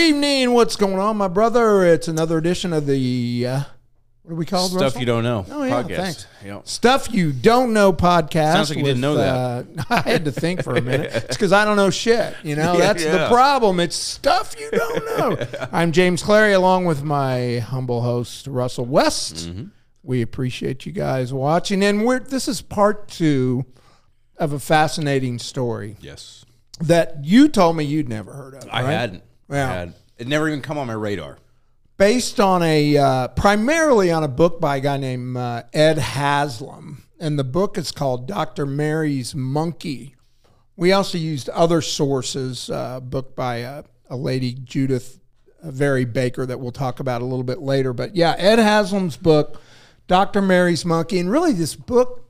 Good evening. What's going on, my brother? It's another edition of the uh, what are we called? Stuff Russell? you don't know. Oh yeah, podcast. thanks. Yep. Stuff you don't know podcast. Sounds like you didn't know that. I had to think for a minute. It's because I don't know shit. You know, that's the problem. It's stuff you don't know. I'm James Clary, along with my humble host Russell West. Mm-hmm. We appreciate you guys watching, and we're this is part two of a fascinating story Yes. that you told me you'd never heard of. I right? hadn't. Yeah. Had. It never even come on my radar. based on a uh, primarily on a book by a guy named uh, Ed Haslam, and the book is called Dr. Mary's Monkey. We also used other sources, uh, book by a, a lady Judyth Vary Baker that we'll talk about a little bit later. But yeah, Ed Haslam's book, Dr. Mary's Monkey, and really this book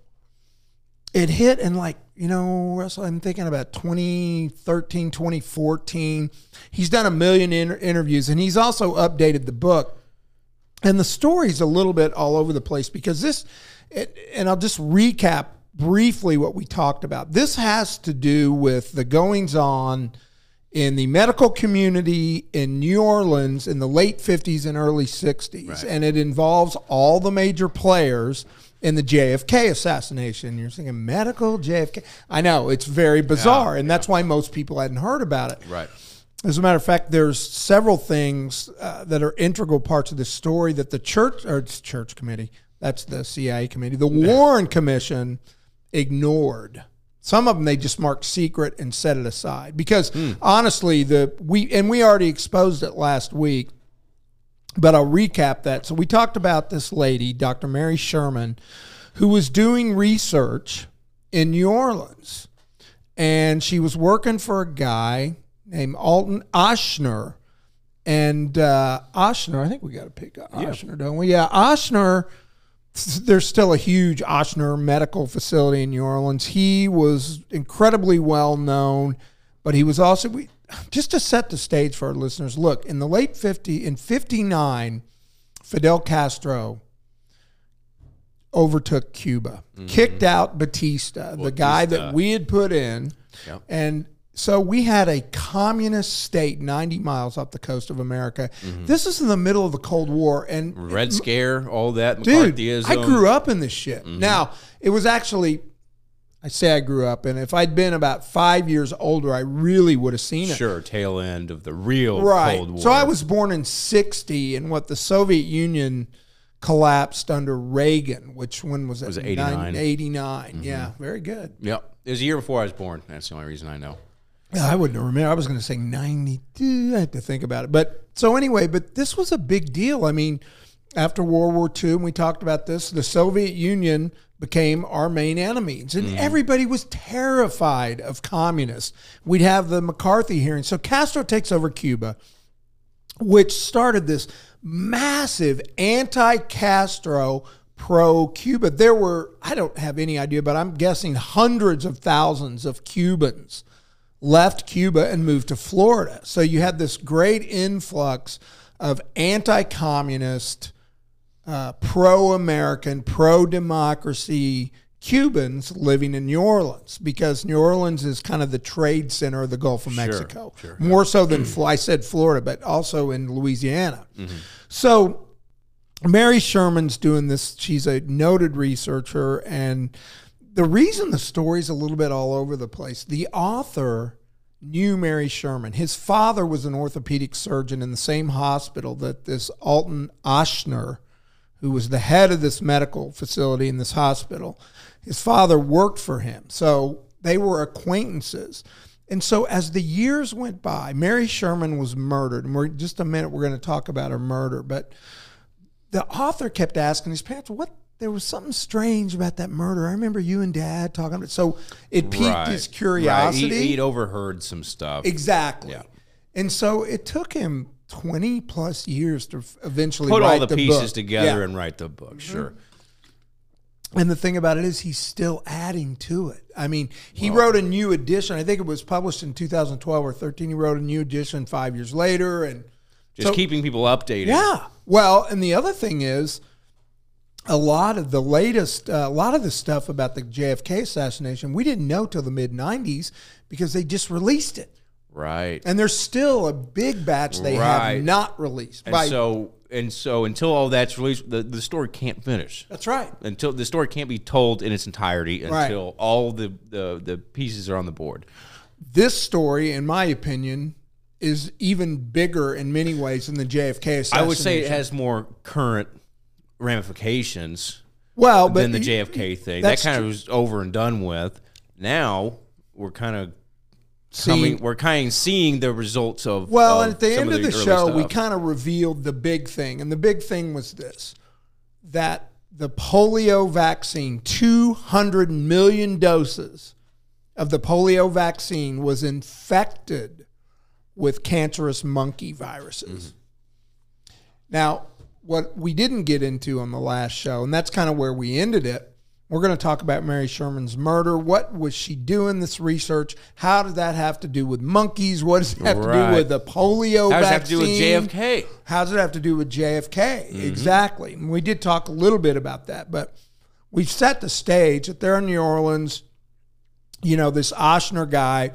it hit in like you know russell i'm thinking about 2013 2014 he's done a million inter- interviews and he's also updated the book. And the story's a little bit all over the place because this it, and i'll just recap briefly what we talked about. This has to do with the goings on in the medical community in New Orleans in the late 50s and early 60s. And it involves all the major players in the JFK assassination. You're thinking medical JFK. I know, it's very bizarre. and that's why most people hadn't heard about it. Right. As a matter of fact, there's several things uh, that are integral parts of this story that the church or it's church committee, that's the CIA committee, the Warren Commission ignored. Some of them they just marked secret and set it aside because honestly, the we and we already exposed it last week, but I'll recap that. So we talked about this lady, Dr. Mary Sherman, who was doing research in New Orleans, and she was working for a guy named Alton Oshner. And uh, Oshner, I think we got to pick Oshner, don't we? Yeah, Oshner. There's still a huge Oshner medical facility in New Orleans. He was incredibly well known, but he was also we, just to set the stage for our listeners. Look, in the late 50 in 59, Fidel Castro overtook Cuba, mm-hmm. kicked out Batista, the guy that we had put in. And so we had a communist state 90 miles off the coast of America. Mm-hmm. This is in the middle of the Cold War. And Red Scare, all that. dude, I grew up in this shit. Mm-hmm. Now, it was actually, I say I grew up, and if I'd been about five years older, I really would have seen it. Sure, tail end of the real Right. Cold War. So I was born in 60, and what the Soviet Union collapsed under Reagan, which when was it? Was it 89? 89. Yeah, mm-hmm. very good. Yep. It was a year before I was born. That's the only reason I know. I wouldn't remember. I was going to say 92. I have to think about it. But so anyway, but this was a big deal. I mean, after World War II, and we talked about this, the Soviet Union became our main enemies. And mm-hmm. everybody was terrified of communists. We'd have the McCarthy hearing. So Castro takes over Cuba, which started this massive anti Castro pro Cuba. There were, I don't have any idea, but I'm guessing hundreds of thousands of Cubans left Cuba and moved to Florida. So you had this great influx of anti communist, uh, pro American, pro democracy Cubans living in New Orleans because New Orleans is kind of the trade center of the Gulf of Mexico. More so than, I said Florida, but also in Louisiana. So Mary Sherman's doing this. She's a noted researcher. And the reason the story's a little bit all over the place, the author knew Mary Sherman. His father was an orthopedic surgeon in the same hospital that this Alton Oshner, who was the head of this medical facility in this hospital, his father worked for him. So they were acquaintances. And so as the years went by, Mary Sherman was murdered. And we're just a minute we're going to talk about her murder, but the author kept asking his parents, "What? There was something strange about that murder. I remember you and Dad talking about." It. So it piqued Right. his Right. curiosity. He, would overheard some stuff. exactly. Yeah. And so it took him twenty plus years to eventually Put write all the, pieces book. together Yeah. Mm-hmm. and write the book. Sure. And the thing about it is, he's still adding to it. I mean, he wrote a new edition. I think it was published in 2012 or 13. He wrote a new edition five years later, and Just So- keeping people updated. Yeah. Well, and the other thing is, a lot of the latest, uh, a lot of the stuff about the JFK assassination, we didn't know till the mid '90s because they just released it. Right. And there's still a big batch they Right. have not released. And by- so and so until all that's released, the, the story can't finish. that's right. Until the story can't be told in its entirety Right. until all the, the the pieces are on the board. This story, in my opinion, is even bigger in many ways than the JFK assassination. I would say it has more current ramifications well, but than the JFK thing. That kind of was over and done with. Now we're kind of coming. We're kind of seeing the results of. Well, of at the end of the, early show, we kind of revealed the big thing. And the big thing was this that the polio vaccine, 200 million doses of the polio vaccine, was infected with cancerous monkey viruses. Mm-hmm. Now, what we didn't get into on the last show, and that's kind of where we ended it, we're going to talk about Mary Sherman's murder. What was she doing this research? How does that have to do with monkeys? What does it have to do with the polio How does it have to vaccine? do with JFK? How does it have to do with JFK? Mm-hmm. Exactly. And we did talk a little bit about that, but we've set the stage that they're in New Orleans. You know, this Oshner guy.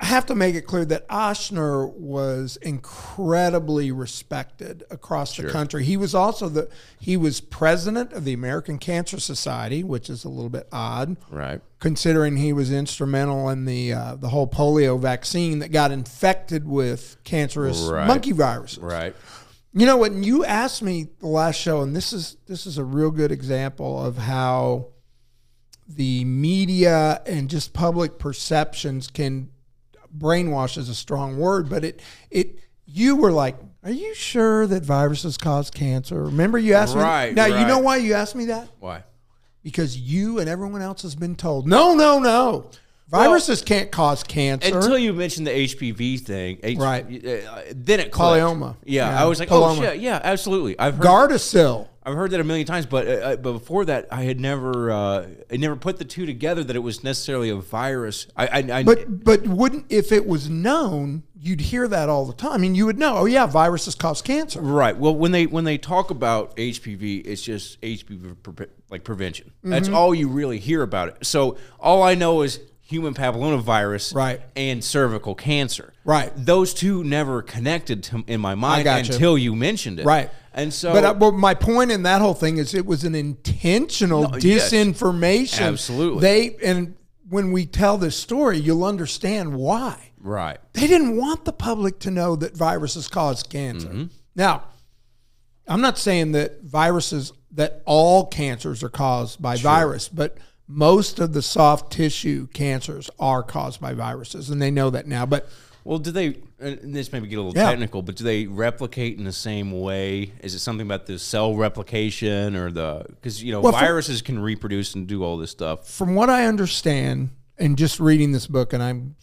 I have to make it clear that Oshner was incredibly respected across the country. He was also the he was president of the American Cancer Society, which is a little bit odd Right. considering he was instrumental in the uh, the whole polio vaccine that got infected with cancerous Right. monkey viruses. Right. You know what? You asked me the last show, and this is this is a real good example of how the media and just public perceptions can brainwash is a strong word, but it it you were like, are you sure that viruses cause cancer? Remember you asked me Right, now. You know why you asked me that? Why? because you and everyone else has been told, no, no, no, viruses can't cause cancer. Until you mentioned the HPV thing, H- Right. uh, then it clicked. Polyoma. Yeah, Yeah, I was like, oh shit, yeah, absolutely. I've heard, Gardasil. I've heard that a million times, but uh, uh, but before that, I had never, uh, I never put the two together that it was necessarily a virus. I, I, I But but wouldn't if it was known, you'd hear that all the time. I mean, you would know. Oh yeah, viruses cause cancer. Right. Well, when they when they talk about HPV, it's just HPV pre- like prevention. That's all you really hear about it. So all I know is human papillomavirus, Right. and cervical cancer. Right. Those two never connected to, in my mind gotcha. until you mentioned it. Right. And so, But, uh, but my point in that whole thing is it was an intentional No, yes. disinformation. Absolutely. They and when we tell this story, you'll understand why. right. They didn't want the public to know that viruses cause cancer. Mm-hmm. Now, I'm not saying that viruses that all cancers are caused by virus, but most of the soft tissue cancers are caused by viruses, and they know that now. But Well, do they? And this maybe get a little Yeah. technical, but do they replicate in the same way? Is it something about the cell replication or the? Because you know, Well, viruses can reproduce and do all this stuff. from what I understand, and just reading this book, and I'm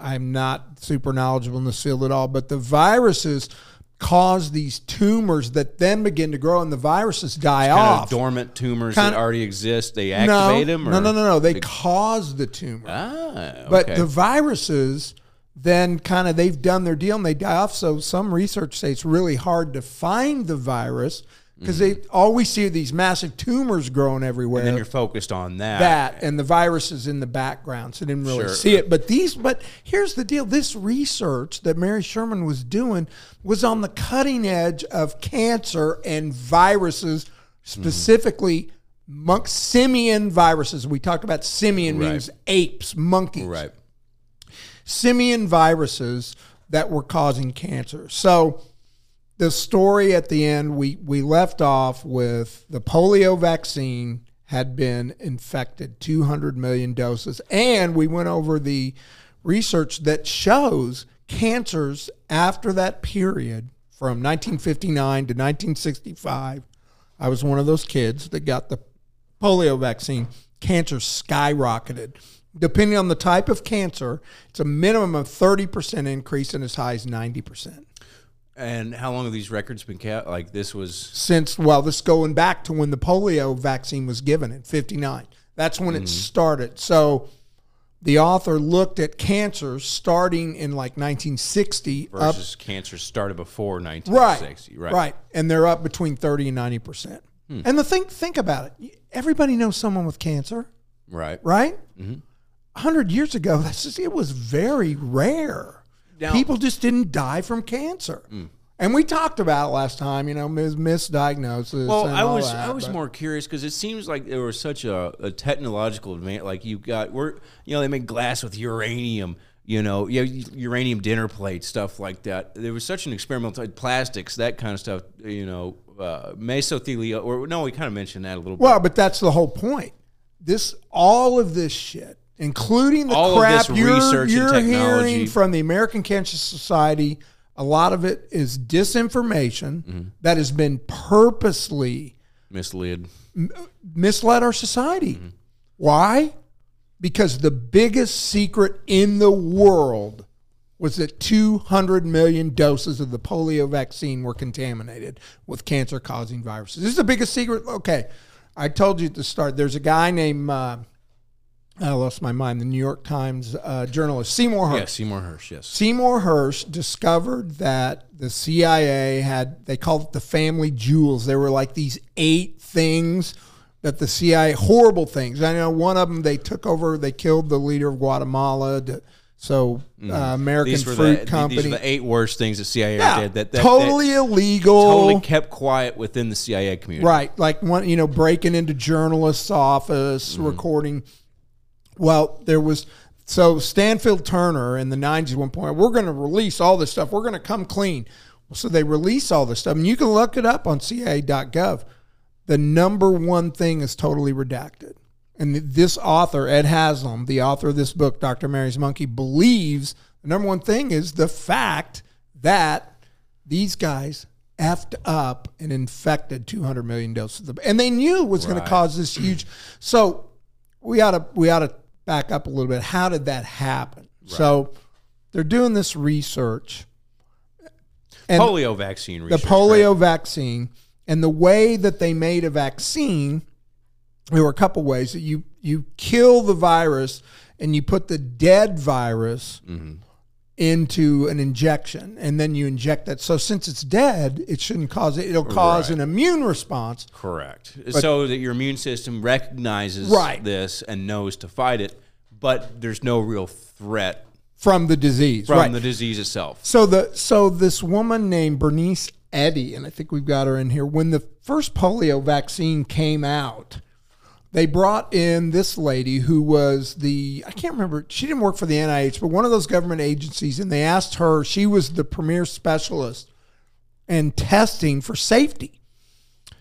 I'm not super knowledgeable in this field at all, but the viruses cause these tumors that then begin to grow, and the viruses die kind off. of dormant tumors Kinda- that already exist. They no, activate them. Or? no, no, no, no. They cause the tumor. Ah, But the viruses then kind of they've done their deal and they die off. So some research say it's really hard to find the virus because they all we see are these massive tumors growing everywhere. Mm-hmm. and then you're focused on that. that and the virus is in the background, so I didn't really Sure. see it. But these, but here's the deal: this research that Mary Sherman was doing was on the cutting edge of cancer and viruses, specifically monk simian viruses. We talked about simian Right. means apes, monkeys right. simian viruses that were causing cancer. So the story at the end we we left off with the polio vaccine had been infected 200 million doses and we went over the research that shows cancers after that period from 1959 to 1965 I was one of those kids that got the polio vaccine, cancer skyrocketed. Depending on the type of cancer, it's a minimum of 30% increase and as high as 90%. And how long have these records been kept? Like this was Since, well, this going back to when the polio vaccine was given in 59. That's when it mm-hmm. started. So the author looked at cancers starting in like 1960 up versus cancer started before right, 1960. right, and they're up between 30 and 90 percent. Hmm. And the think think about it. Everybody knows someone with cancer. Right. right? Mm-hmm. 100 years ago, that's just, it was very rare. Now- People just didn't die from cancer. And we talked about it last time, you know, mis- misdiagnosis. Well, I was that, I was but- more curious because it seems like there was such a, a technological advance. Like you got, we're you know they make glass with uranium. You know, yeah, uranium dinner plates, stuff like that. There was such an experimental plastics, that kind of stuff. You know, uh, mesothelioma. Or no, we kind of mentioned that a little bit. Well, but that's the whole point. This, all of this shit, including the All crap you're, you're technology. hearing from the American Cancer Society, a lot of it is disinformation Mm-hmm. that has been purposely Misled. misled our society. Mm-hmm. Why? Because the biggest secret in the world was that 200 million doses of the polio vaccine were contaminated with cancer causing viruses. This is the biggest secret. Okay. I told you at the start, there's a guy named, uh, I lost my mind, the New York Times uh, journalist, Seymour Hersh. Yeah, Seymour Hersh. Yes. Seymour Hersh discovered that the CIA had, they called it the family jewels. There were like these eight things that the CIA, horrible things. I know one of them, they took over, they killed the leader of Guatemala. To, so, uh, American Mm. These Fruit the Company. these were the eight worst things the CIA yeah, did. That, that totally that illegal. totally kept quiet within the CIA community. Right, like one, you know, breaking into journalists' office, Mm-hmm. recording. Well, there was so Stansfield Turner in the '90s. At one point, we're going to release all this stuff. We're going to come clean. So they release all this stuff, and you can look it up on CIA.gov. The number one thing is totally redacted. And this author, Ed Haslam, the author of this book, Dr. Mary's Monkey, believes the number one thing is the fact that these guys effed up and infected 200 million doses of and they knew it was going to cause this huge so we ought to we ought to back up a little bit. How did that happen? So they're doing this research. Polio vaccine research, the polio vaccine and the way that they made a vaccine there were a couple ways that you you kill the virus and you put the dead virus mm-hmm. Into an injection and then you inject that so since it's dead it shouldn't cause it it'll cause Right. an immune response Correct. so that your immune system recognizes Right. this and knows to fight it, but there's no real threat from the disease from right the disease itself. So the so this woman named Bernice Eddy, and I think we've got her in here. When the first polio vaccine came out, they brought in this lady who was the I can't remember. She didn't work for the NIH, but one of those government agencies, and they asked her. She was the premier specialist in testing for safety.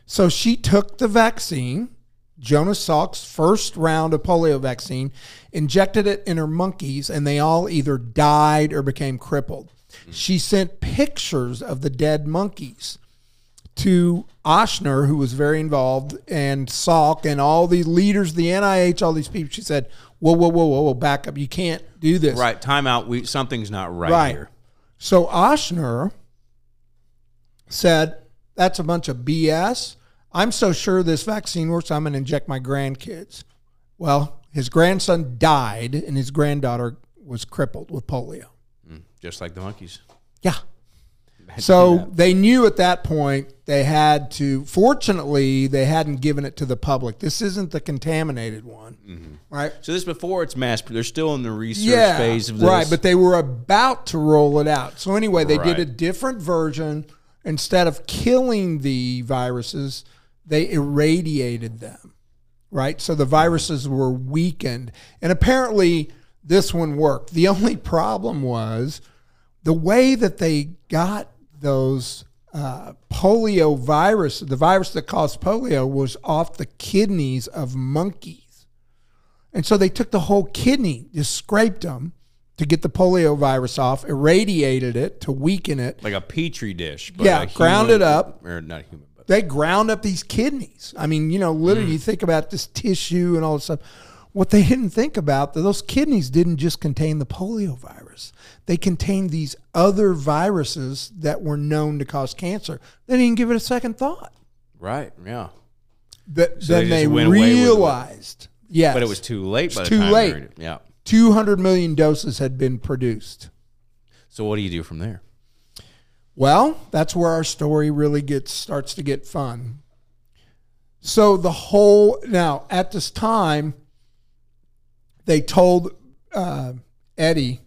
So she took the vaccine, Jonas Salk's first round of polio vaccine, injected it in her monkeys, and they all either died or became crippled. Hmm. She sent pictures of the dead monkeys to Oshner, who was very involved, and Salk, and all the leaders, the NIH, all these people. She said, "Whoa, whoa, whoa, whoa, whoa, back up! You can't do this." Right. Timeout. We something's not right, Right. here. So Oshner said, That's a bunch of BS. I'm so sure this vaccine works, I'm going to inject my grandkids. Well, his grandson died, and his granddaughter was crippled with polio. Mm, just like the monkeys. Yeah. So they knew at that point they had to. Fortunately, they hadn't given it to the public. This isn't the contaminated one, mm-hmm. right? So this before it's mass. They're still in the research phase of this. Right, but they were about to roll it out. So anyway, they did a different version. Instead of killing the viruses, they irradiated them. Right? So the mm-hmm. viruses were weakened. And apparently this one worked. The only problem was the way that they got those uh, polio virus, the virus that caused polio, was off the kidneys of monkeys. And so they took the whole kidney, just scraped them to get the polio virus off, irradiated it to weaken it. like a petri dish. But Yeah, ground human- it up. or not human, but They ground up these kidneys. I mean, you know, literally, you think about this tissue and all this stuff. What they didn't think about, that those kidneys didn't just contain the polio virus. They contained these other viruses that were known to cause cancer. They didn't even give it a second thought. right, yeah. That, So then just they, went away with it. realized. Yes. But it was too late. By the too time late. it. Yeah. 200 million doses had been produced. So what do you do from there? Well, that's where our story really gets starts to get fun. So the whole now at this time, they told uh, Eddy,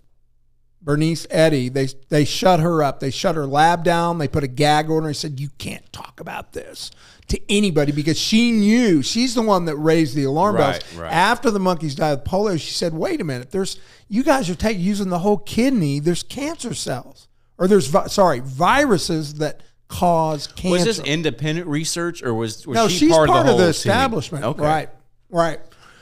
Bernice Eddy, they they shut her up. They shut her lab down. They put a gag order and said, "You can't talk about this to anybody," because she knew she's the one that raised the alarm Right, bells. right. After the monkeys died of polio, she said, "Wait a minute. There's you guys are taking using the whole kidney. There's cancer cells, or there's vi- sorry viruses that cause cancer." Was this independent research or was, was no, she she's part, part, of the, of the, establishment. Okay. Right, right.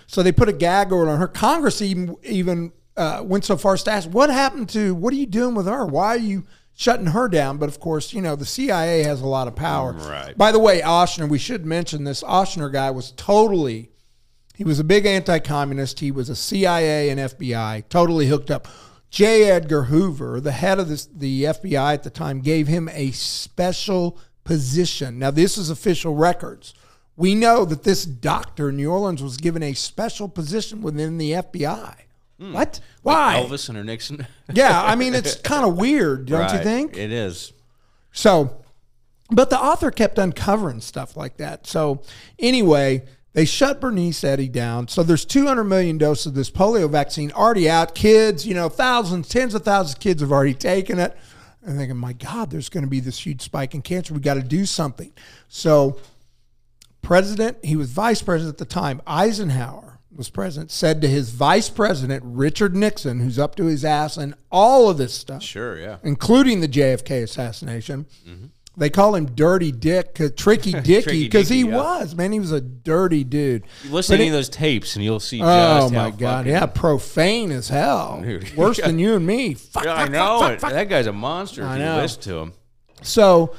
So they put a gag order on her. Congress even even uh, went so far as to ask, "What happened to? What are you doing with her? Why are you shutting her down?" But of course, you know the CIA has a lot of power. Right. By the way, Oshner, we should mention this. Oshner guy was totally. He was a big anti-communist. He was a CIA and FBI, totally hooked up. J. Edgar Hoover, the head of this, the FBI at the time, gave him a special position. Now, this is official records. We know that this doctor in New Orleans was given a special position within the FBI. Hmm. What? Why? Elvis and her Nixon. Yeah, I mean, it's kind of weird, don't you think? It is. So, but the author kept uncovering stuff like that. So, anyway, they shut Bernice Eddy down. So, there's 200 million doses of this polio vaccine already out. Kids, you know, thousands, tens of thousands of kids have already taken it. And thinking, my God, there's going to be this huge spike in cancer. We got to do something. So, president, he was vice president at the time, Eisenhower was president, said to his vice president, Richard Nixon, who's up to his ass in all of this stuff Sure, yeah. including the JFK assassination. Mm-hmm. They call him Dirty Dick, Tricky Dicky, because he yeah. was man. He was a dirty dude. Listen to But any of those tapes and you'll see Oh my god, yeah, profane as hell, Dude. worse than you and me. Fuck, Yeah, I know fuck, fuck, fuck. That guy's a monster if I you know. listen to him. So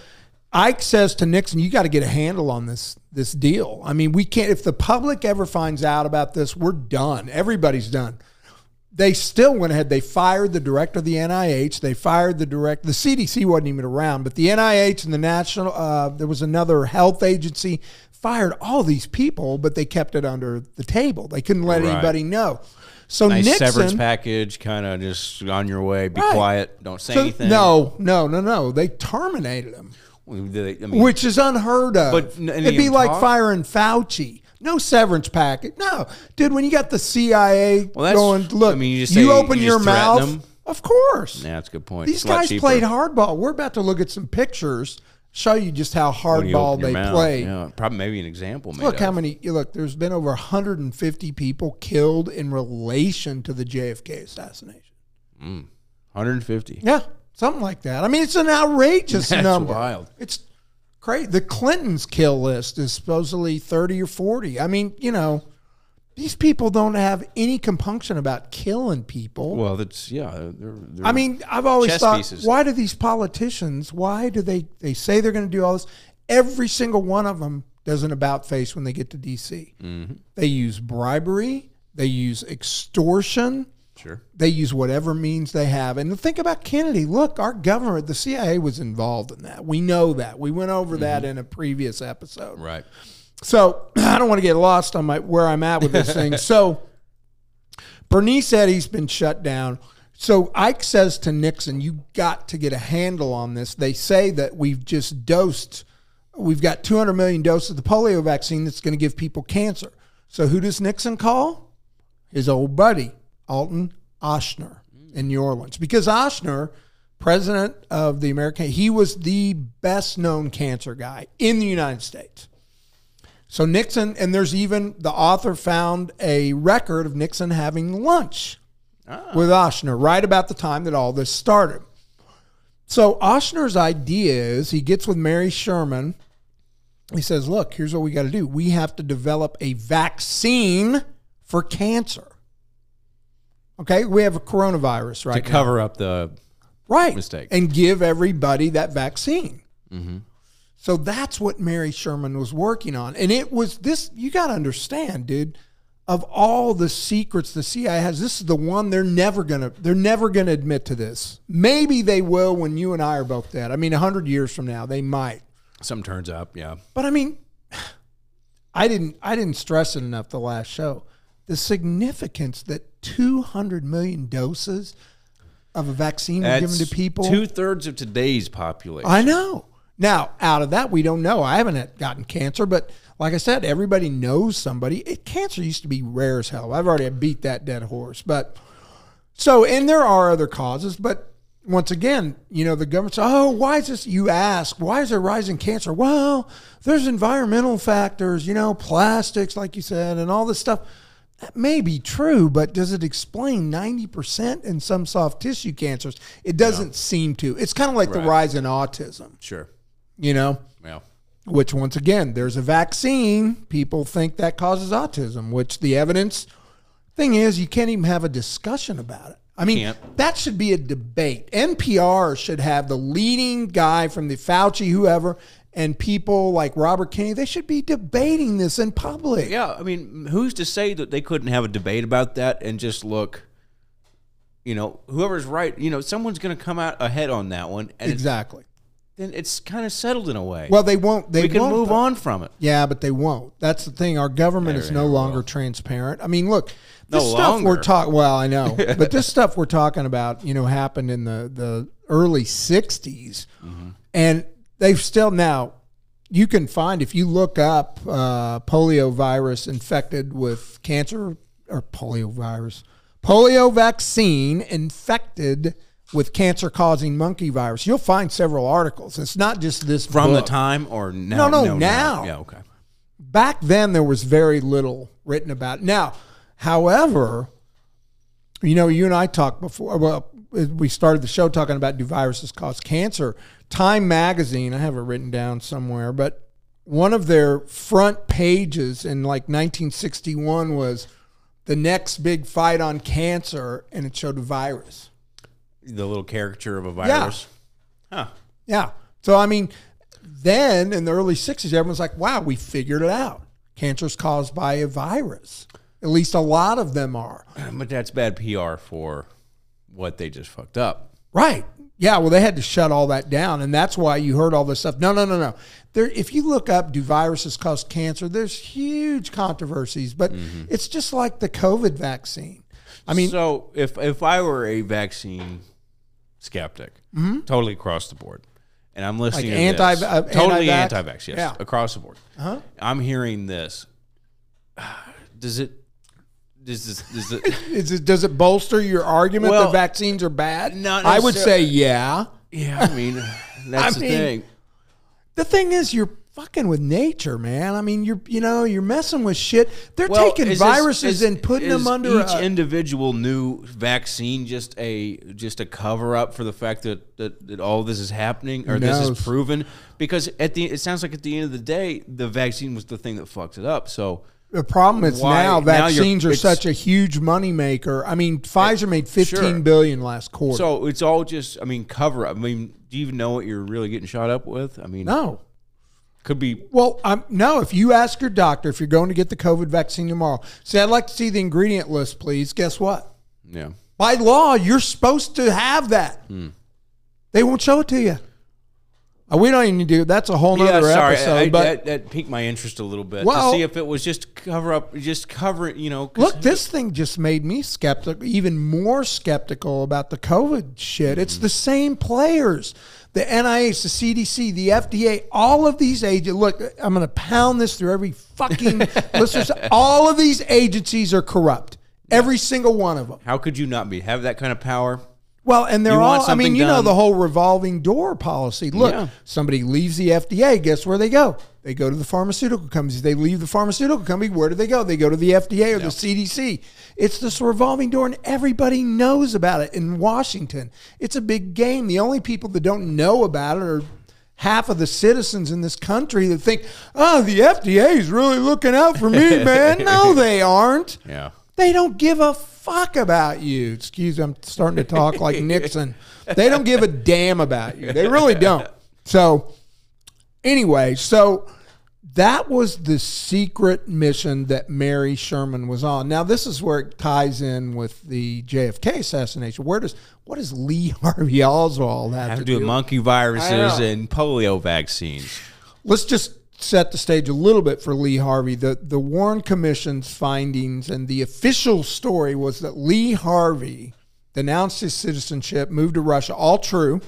Ike says to Nixon, "You got to get a handle on this this deal. I mean, we can't. If the public ever finds out about this, we're done. Everybody's done." They still went ahead. They fired the director of the NIH. They fired the direct. The CDC wasn't even around, but the NIH and the national. Uh, there was another health agency fired all these people, but they kept it under the table. They couldn't let Right. anybody know. So Nice Nixon, severance package, kind of just on your way. Be Right. quiet. Don't say so- anything. no, no, no, no. They terminated him. They- I mean, which is unheard of. But it'd be like talk? firing Fauci. No severance package. No, dude. When you got the CIA Well, going, look, I mean, you you, just say- open you your mouth. them? Of course, yeah, that's a good point. these It's guys played hardball. We're about to look at some pictures, show you just how hardball they mouth. play. Yeah, probably maybe an example. Look of. how many. Look, there's been over 150 people killed in relation to the JFK assassination. Mm. 150. Yeah, something like that. I mean, it's an outrageous That's number. wild. It's crazy. The Clintons' kill list is supposedly 30 or 40. I mean, you know, these people don't have any compunction about killing people. Well, that's yeah. They're, they're, I mean, I've always thought, pieces. why do these politicians, why do they, they say they're going to do all this? Every single one of them does an about face when they get to D.C. Mm-hmm. They use bribery, they use extortion, sure. they use whatever means they have. And think about Kennedy. Look, our government, the CIA was involved in that. We know that. We went over mm-hmm. that in a previous episode. Right. So I don't want to get lost on my where I'm at with this thing. So Bernice Eddy's been shut down. So Ike says to Nixon, "You got to get a handle on this." They say that we've just dosed, we've got 200 million doses of the polio vaccine that's going to give people cancer. So who does Nixon call? His old buddy Alton Oshner in New Orleans, because Oshner, president of the American, he was the best known cancer guy in the United States. So Nixon, and there's even the author found a record of Nixon having lunch ah. with Oshner right about the time that all this started. So Oshner's idea is he gets with Mary Sherman. He says, "Look, here's what we got to do. We have to develop a vaccine for cancer." Okay, we have a coronavirus right To now cover up the right mistake. and give everybody that vaccine mm-hmm. so that's what mary sherman was working on and it was this you got to understand dude of all the secrets the cia has this is the one they're never gonna they're never gonna admit to this maybe they will when you and i are both dead i mean 100 years from now they might some turns up. Yeah. but I mean, I didn't I didn't stress it enough the last show. The significance that 200 million doses of a vaccine were given to people. Two thirds of today's population. I know. Now, out of that, we don't know. I haven't gotten cancer, but like I said, everybody knows somebody. It, cancer used to be rare as hell. I've already beat that dead horse, but So, and there are other causes, but once again, you know, the government says, oh, why is this? You ask, why is there rising cancer? Well, there's environmental factors, you know, plastics, like you said, and all this stuff. That may be true, but does it explain 90% in some soft tissue cancers? It doesn't seem to. It's kind of like the rise in autism, Sure. you know, Yeah. which once again, there's a vaccine. People think that causes autism, which the evidence thing is, you can't even have a discussion about it. I mean, Can't. that should be a debate. NPR should have the leading guy from the Fauci, whoever, and people like Robert Kennedy. They should be debating this in public. Yeah, I mean, who's to say that they couldn't have a debate about that and just look, you know, whoever's right, you know, someone's going to come out ahead on that one, and it's, Exactly. then it's kind of settled in a way. Well, they won't. They we can won't, move though. on from it. Yeah, but they won't. That's the thing. Our government is no longer will. transparent. I mean, look, No this stuff we're talking. Well, I know, but this stuff we're talking about, you know, happened in the the early '60s, Mm-hmm. and they've still now. You can find if you look up uh, polio virus infected with cancer or polio virus, polio vaccine infected with cancer causing monkey virus. You'll find several articles. It's not just this From the time or now? No, no, now. Yeah, okay. back then there was very little written about it. Now, however, you know, you and I talked before. Well, we started the show talking about do viruses cause cancer. Time magazine, I have it written down somewhere, but one of their front pages in like 1961 was the next big fight on cancer, and it showed a virus. The little caricature of a virus. Huh. Yeah. So I mean, then in the early '60s, everyone's like, "Wow, we figured it out. Cancer's caused by a virus. At least a lot of them are." But that's bad PR for what they just fucked up. Right. Yeah. Well, they had to shut all that down, and that's why you heard all this stuff. No, no, no, no. There, if you look up, do viruses cause cancer? There's huge controversies, but it's just like the COVID vaccine. I mean, so if if I were a vaccine skeptic, totally across the board, and I'm listening Mm-hmm. Like to anti- this, uh, totally anti-vax? anti-vax, yes, Yeah. across the board. Uh-huh. I'm hearing this. Does it? Does this? It? is it, does it bolster your argument Well, that vaccines are bad? not I would say yeah. yeah, I mean, uh, that's I the mean, thing. The thing is, you're fucking with nature, man. I mean, you're you know you're messing with shit. They're Well, taking is this- viruses is- and putting them under. each a- individual new vaccine just a just a cover up for the fact that, that, that all this is happening or this is proven because at the it sounds like at the end of the day the vaccine was the thing that fucked it up so the problem is why- now now vaccines are such a huge moneymaker. I mean, Pfizer made fifteen billion Sure. last quarter. so it's all just I mean cover up I mean do you even know what you're really getting shot up with I mean no. could be Well, um, no. If you ask your doctor if you're going to get the COVID vaccine tomorrow, say I'd like to see the ingredient list, please. Guess what? yeah By law, you're supposed to have that. Hmm. They won't show it to you. Uh, we don't even do. That's a whole yeah, nother sorry, episode. I, but that, that piqued my interest a little bit Well- to see if it was just cover up, just cover it, you know. Look, this thing just made me skeptical, even more skeptical about the COVID shit. It's the same players. The NIH, the CDC, the FDA, all of these agents. Look, I'm going to pound this through every fucking listeners. All of these agencies are corrupt. Every single one of them. How could you not be have that kind of power? Well, and they're You all. I mean, you know the whole revolving door policy. Look, Yeah. somebody leaves the FDA. Guess where they go? They go to the pharmaceutical companies. They leave the pharmaceutical company. Where do they go? They go to the FDA or the CDC. It's this revolving door, and everybody knows about it in Washington. It's a big game. The only people that don't know about it are half of the citizens in this country that think, "Oh, the FDA is really looking out for me, man." no, they aren't. Yeah. They don't give a fuck about you. Excuse me, I'm starting to talk like Nixon. They don't give a damn about you. They really don't. So, anyway, so that was the secret mission that Mary Sherman was on. Now, this is where it ties in with the JFK assassination. Where does what does Lee Harvey Oswald have, Have to to do with do? monkey viruses and polio vaccines. let's just set the stage a little bit for Lee Harvey. The the Warren Commission's findings and the official story was that Lee Harvey denounced his citizenship, moved to Russia, all true.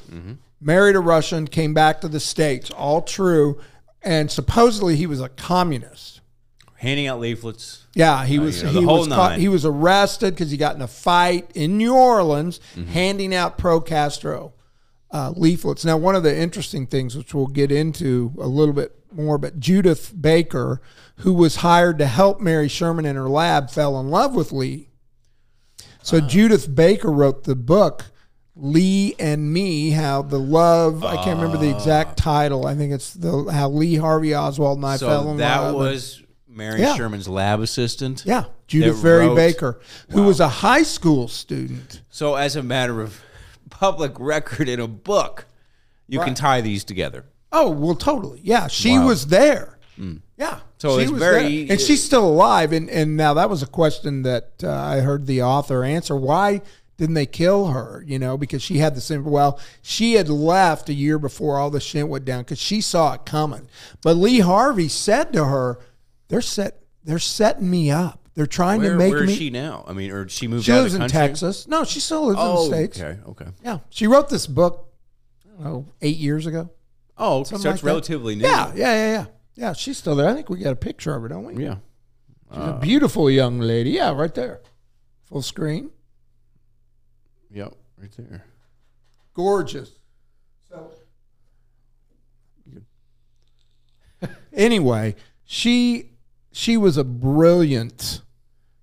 Married a Russian, came back to the states, all true, and supposedly he was a communist. handing out leaflets. Yeah, he was you know, he was caught, he was arrested because he got in a fight in New Orleans, Mm-hmm. handing out pro Castro uh, leaflets. Now, one of the interesting things, which we'll get into a little bit more, but Judyth Baker, who was hired to help Mary Sherman in her lab, fell in love with Lee. So Judith Baker wrote the book. Lee and Me, how the love, I can't remember the exact ah. title. I think it's the how Lee Harvey Oswald and I fell in that love. That was Mary Yeah. Sherman's lab assistant. Yeah, Judyth Vary wrote- Baker, who was a high school student. So as a matter of public record in a book, you can tie these together. Oh, well, totally. Yeah, she Wow. was there. Yeah, So she it's was very- there. and she's still alive. And and now that was a question that uh, I heard the author answer. Why didn't they kill her? You know, because she had the same. Well, she had left a year before all the shit went down because she saw it coming. But Lee Harvey said to her, "They're set. They're setting me up. They're trying Where, to make where is me." she now? I mean, or she moved she out lives of in country? Texas. No, she still lives in Oh, the states. okay, okay. Yeah, she wrote this book. I don't know, eight years ago. Oh, so it's like that. relatively new. Yeah, yeah, yeah, yeah. Yeah, she's still there. I think we got a picture of her, don't we? yeah. She's a uh, beautiful young lady. Yeah, right there. Full screen. Yep, right there. Gorgeous. So anyway, she she was a brilliant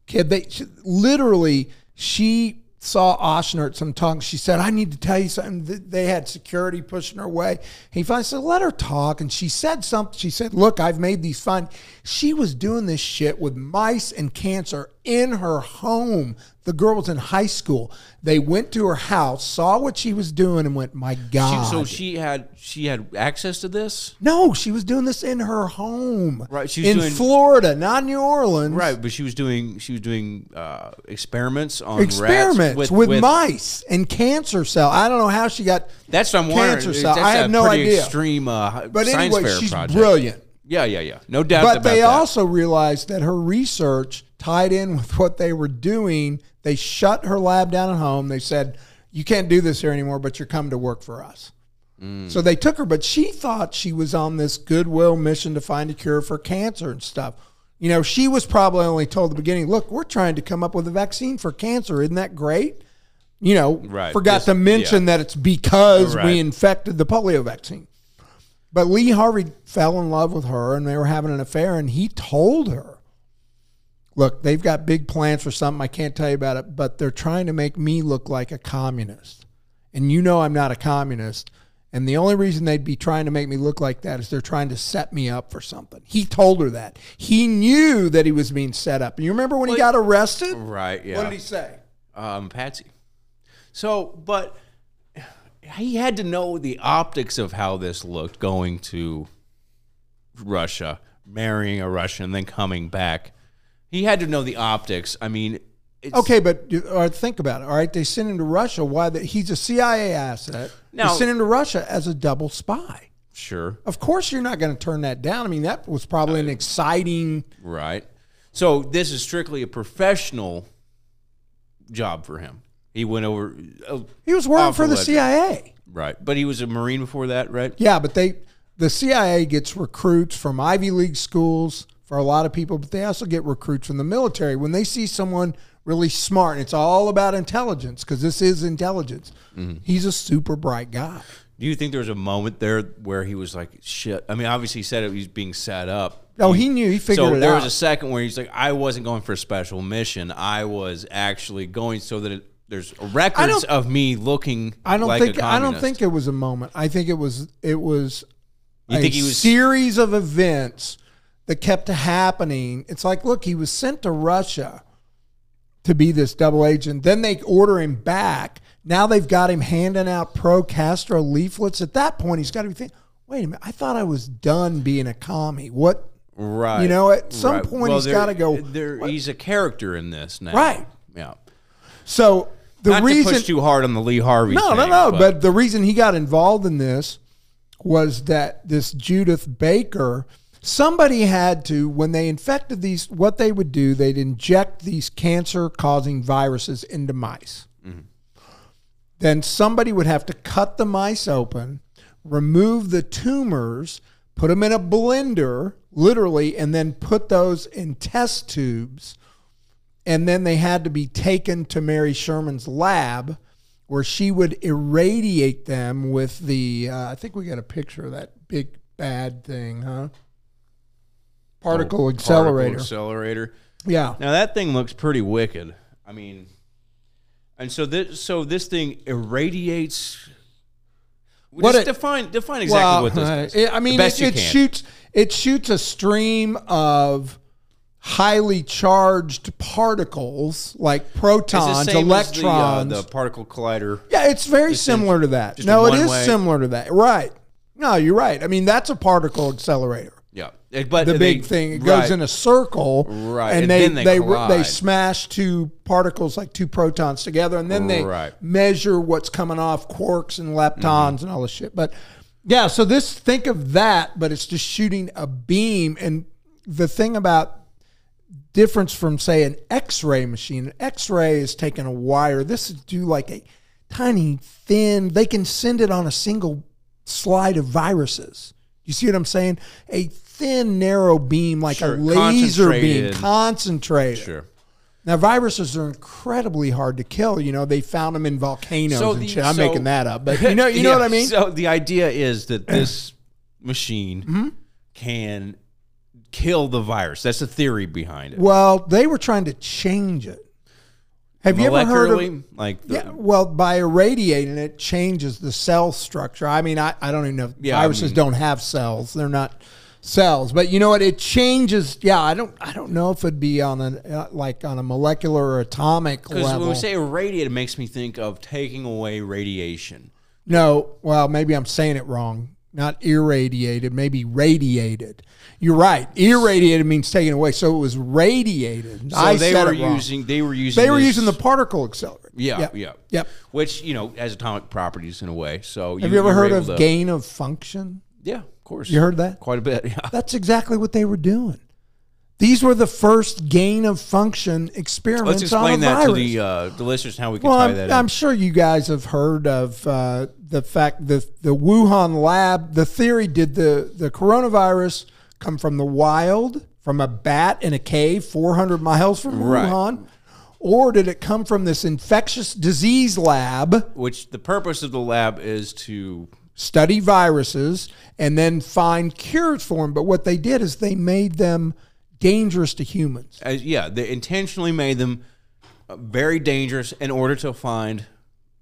kid. They she, literally she saw Oshner at some talk. She said, "I need to tell you something." They had security pushing her away. He finally said, "Let her talk." And she said something. She said, "Look, I've made these fun." She was doing this shit with mice and cancer in her home. The girl was in high school. They went to her house, saw what she was doing, and went, "My She, God!" so she had she had access to this, no, she was doing this in her home, Right, she was in doing- Florida, not New Orleans. right? But she was doing she was doing uh, experiments on experiments rats with, mice and cancer cell. I don't know how she got. That's what I'm wondering. Cancer That's cell. a I have no idea. Extreme, uh, But anyway, she's project. brilliant. Yeah, yeah, yeah. No doubt But they that. also realized that her research tied in with what they were doing. They shut her lab down at home. They said, "You can't do this here anymore, but you're coming to work for us." Mm. So they took her, but she thought she was on this goodwill mission to find a cure for cancer and stuff. You know, she was probably only told at the beginning, "Look, we're trying to come up with a vaccine for cancer. Isn't that great?" You know, Right. forgot This- to mention that it's because Right. we infected the polio vaccine. But Lee Harvey fell in love with her and they were having an affair and he told her, Look, they've got big plans for something. I can't tell you about it, but they're trying to make me look like a communist. And you know I'm not a communist. And the only reason they'd be trying to make me look like that is they're trying to set me up for something. He told her that. He knew that he was being set up. And you remember when he got arrested? Right. Yeah. What did he say? um, Patsy. So, but he had to know the optics of how this looked going to Russia, marrying a Russian, then coming back. He had to know the optics. I mean, it's, Okay, but right, think about it. All right, they sent him to Russia. Why? The, he's a CIA asset. Now- they sent him to Russia as a double spy. sure, Of course, you're not going to turn that down. I mean, that was probably an exciting. right. So this is strictly a professional job for him. He went over, oh, He was working for the. CIA. right, but he was a Marine before that, right? Yeah, but they, the CIA gets recruits from Ivy League schools for a lot of people, but they also get recruits from the military when they see someone really smart. And it's all about intelligence because this is intelligence. Mm-hmm. He's a super bright guy. Do you think there was a moment there where he was like, "Shit"? I mean, obviously, he said it was being set up. Oh, he knew. He figured so it out. So there was a second where he's like, "I wasn't going for a special mission. I was actually going so that it, there's records of me looking." I don't like think I don't think it was a moment. I think it was it was You a think he was- series of events that kept happening. It's like, look, he was sent to Russia to be this double agent. Then they order him back. Now they've got him handing out pro Castro leaflets. At that point, he's got to be thinking, wait a minute, I thought I was done being a commie. What? right? you know, at some right. point he's gotta go, There, he's a character in this now, Right. Yeah. So the Not reason to push too hard on the Lee Harvey. No, no, thing, no. But, the reason he got involved in this was that this Judyth Baker, somebody had to, when they infected these, what they would do, they'd inject these cancer causing viruses into mice. Mm-hmm. Then somebody would have to cut the mice open, remove the tumors, put them in a blender, literally, and then put those in test tubes. And then they had to be taken to Mary Sherman's lab where she would irradiate them with the, uh, I think we got a picture of that big bad thing, huh? Particle accelerator. Particle accelerator. yeah. Now that thing looks pretty wicked. I mean, and so this so this thing irradiates. What it- define define exactly what this is. I mean, it, it shoots it shoots a stream of highly charged particles like It's protons, electrons. The, uh, the particle collider. yeah, it's very in- similar to that. No, in it is way. similar to that. Right? No, you're right. I mean, that's a particle accelerator. Yeah, but The they- big thing it goes in a circle, Right, And, and they then they they they smash two particles like two protons together, and then they Right. measure what's coming off quarks and leptons Mm-hmm. and all this shit. But yeah, so this think of that, but it's just shooting a beam. And the thing about difference from say an X-ray machine, an X-ray is taking a wire. This is do like a tiny thin. They can send it on a single slide of viruses. You see what I'm saying? A thin, narrow beam, like Sure, a laser beam, concentrated. Sure. Now viruses are incredibly hard to kill. You know, they found them in volcanoes So and shit. I'm so- making that up, but you know, you know what I mean. So the idea is that this machine Mm-hmm. can kill the virus. That's the theory behind it. well, they were trying to change it. Have you ever heard of? Like the, Yeah, well, by irradiating it changes the cell structure. I mean, I, I don't even know. If Yeah, I viruses mean- don't have cells; they're not cells. But you know what? It changes. Yeah, I don't I don't know if it'd be on a uh, like on a molecular or atomic level. Because level. when we say irradiate, it makes me think of taking away radiation. No, well, maybe I'm saying it wrong. Not irradiated, maybe radiated. You're right. Irradiated means taken away. So it was radiated. So I they said were it wrong. using they were using They were this- using the particle accelerator. yeah Yep. yeah Yep. which you know has atomic properties in a way. So Have you ever you're heard of to- gain of function? Yeah, of course. You heard that? quite a bit. Yeah. That's exactly what they were doing. These were the first gain of function experiments Let's explain that to the uh, the listeners how we can Well, tie I'm, that I'm sure you guys have heard of uh, the fact that the Wuhan lab, the theory did the, the coronavirus come from the wild, from a bat in a cave 400 miles from Right. Wuhan? Or did it come from this infectious disease lab, Which the purpose of the lab is to study viruses, and then find cures for them? But what they did is they made them dangerous to humans. as yeah they intentionally made them uh, very dangerous in order to find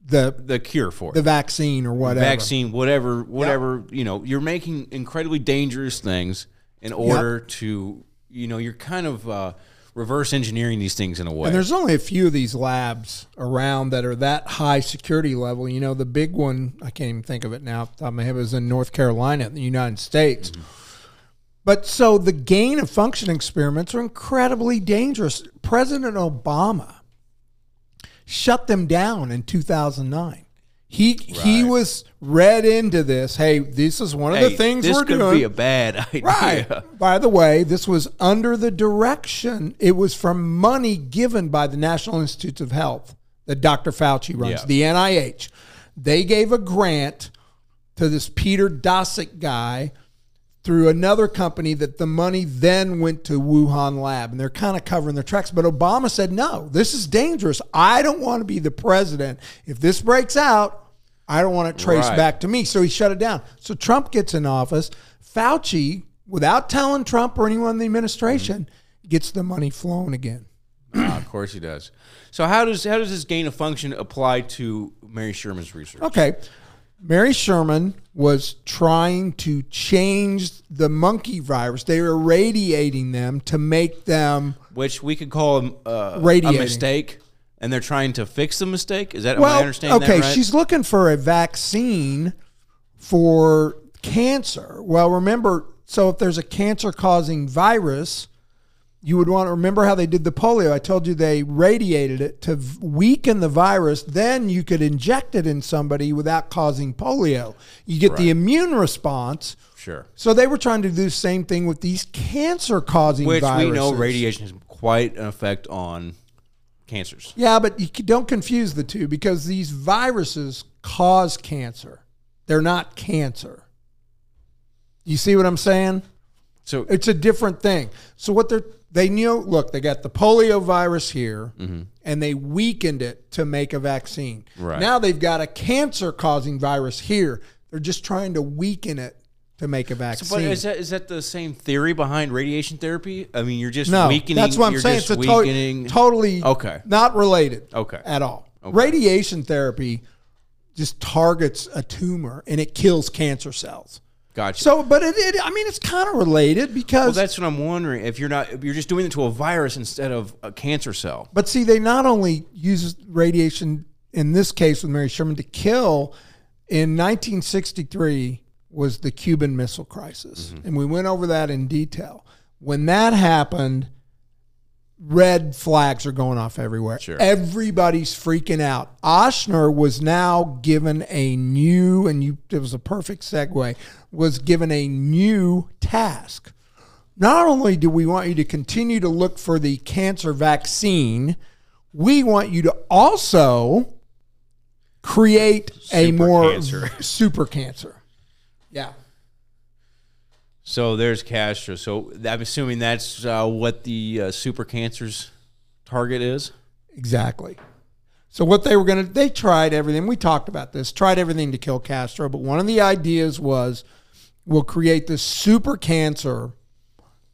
The, the cure for the vaccine or whatever. Vaccine, whatever, whatever. You know, you're making incredibly dangerous things in order to, you know, you're kind of uh, reverse engineering these things in a way. And there's only a few of these labs around that are that high security level. You know, the big one, I can't even think of it now, off the top of my head, was in North Carolina, in the United States. But so the gain of function experiments are incredibly dangerous. President Obama shut them down in 2009. He he was read into this. Hey, this is one of Hey, the things we're doing. This could be a bad idea. Right. By the way, this was under the direction, it was from money given by the National Institutes of Health that Dr. Fauci runs, Yeah. the NIH. They gave a grant to this Peter Daszak guy through another company that the money then went to Wuhan lab. And they're kind of covering their tracks. But Obama said no this is dangerous. I don't want to be the president. If this breaks out I don't want it traced Right. back to me. So he shut it down. So Trump gets in office. Fauci without telling Trump or anyone in the administration mm-hmm. gets the money flown again. Of course he does. So how does how does this gain of function apply to Mary Sherman's research? Okay. Mary Sherman was trying to change the monkey virus. They were irradiating them to make them. Which we could call um, uh, a mistake, and they're trying to fix the mistake. Is that am I Well, understanding okay, that right? she's looking for a vaccine for cancer. Well, remember, so if there's a cancer causing virus, you would want to remember how they did the polio. I told you they radiated it to weaken the virus. Then you could inject it in somebody without causing polio. You get the immune response. sure. So they were trying to do the same thing with these cancer causing Which viruses. we know radiation has quite an effect on cancers. Yeah, but you don't confuse the two because these viruses cause cancer. They're not cancer. You see what I'm saying? So It's a different thing. So what they're they knew look, they got the polio virus here mm-hmm. and they weakened it to make a vaccine. Right. Now they've got a cancer causing virus here. They're just trying to weaken it to make a vaccine. But is that is that the same theory behind radiation therapy? I mean, you're just no, weakening. that's what I'm you're saying. It's a to- weakening. totally Okay. not related. Okay. at all. Radiation therapy just targets a tumor and it kills cancer cells. Gotcha. So, but it, it I mean, it's kind of related well, because that's what I'm wondering. If you're not, if you're just doing it to a virus instead of a cancer cell. But see, they not only use radiation in this case with Mary Sherman to kill. In 1963 was the Cuban Missile Crisis, mm-hmm. and we went over that in detail. When that happened, red flags are going off everywhere. Sure. Everybody's freaking out. Ochsner was now given a new, and you it was a perfect segue, was given a new task. Not only do we want you to continue to look for the cancer vaccine, we want you to also create a more cancer. super cancer. Yeah. So there's Castro. So I'm assuming that's uh, what the uh, super cancer's target is. Exactly. So what they were going to they tried everything. We talked about this. Tried everything to kill Castro, but one of the ideas was we'll create this super cancer.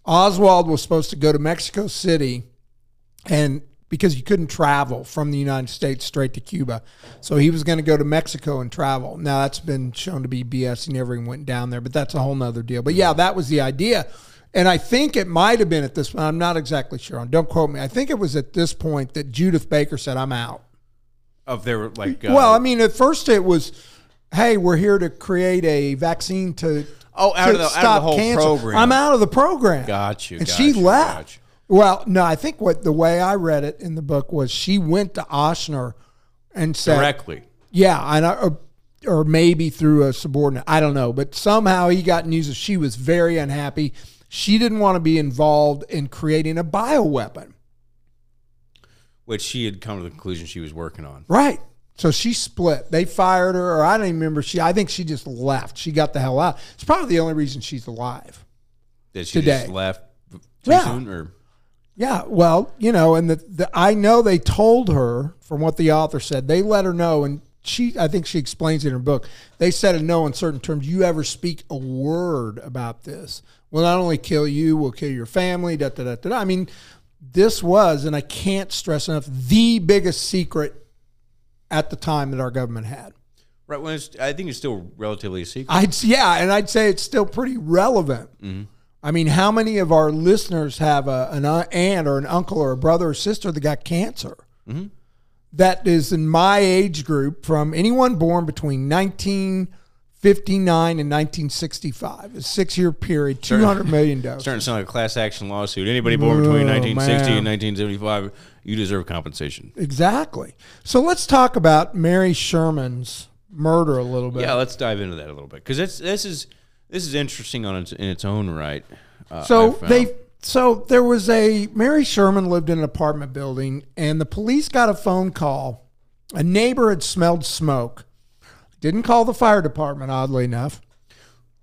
Oswald was supposed to go to Mexico City and because you couldn't travel from the United States straight to Cuba. So he was going to go to Mexico and travel. Now that's been shown to be BS. He never even went down there, but that's a whole nother deal. But yeah, that was the idea. And I think it might have been at this point. I'm not exactly sure. Don't quote me. I think it was at this point that Judyth Baker said, I'm out. Of their like. Uh, well, I mean, at first it was, hey, we're here to create a vaccine to, Oh, out to of the- out of the stop whole cancer. program. I'm out of the program. got you. and got she you, left. Well, no, I think what the way I read it in the book was she went to Ochsner and said, directly. yeah, and I, or, or maybe through a subordinate, I don't know, but somehow he got news that she was very unhappy. She didn't want to be involved in creating a bioweapon. Which she had come to the conclusion she was working on. Right. So she split. They fired her, or I don't even remember. She, I think she just left. She got the hell out. It's probably the only reason she's alive. That she Today. just left too Yeah. soon, or Yeah, well, you know, and the, the I know they told her from what the author said. They let her know, and she I think she explains it in her book. They said no in no uncertain terms, you ever speak a word about this, will not only kill you, will kill your family. Da da da da. I mean, this was, and I can't stress enough, the biggest secret at the time that our government had. right when it's, I think it's still relatively a secret. I'd yeah, and I'd say it's still pretty relevant. Mm-hmm. I mean, how many of our listeners have a, an aunt or an uncle or a brother or sister that got cancer? Mm-hmm. That is in my age group, from anyone born between 1959 and 1965, a six-year period, 200 million doses. Starting to sound like a class action lawsuit. Anybody born between Oh, 1960 and 1975, you deserve compensation. Exactly. So let's talk about Mary Sherman's murder a little bit. Yeah, let's dive into that a little bit because this is this is interesting on its, in its own right. Uh, So they so there was a Mary Sherman lived in an apartment building and the police got a phone call. A neighbor had smelled smoke. Didn't call the fire department oddly enough.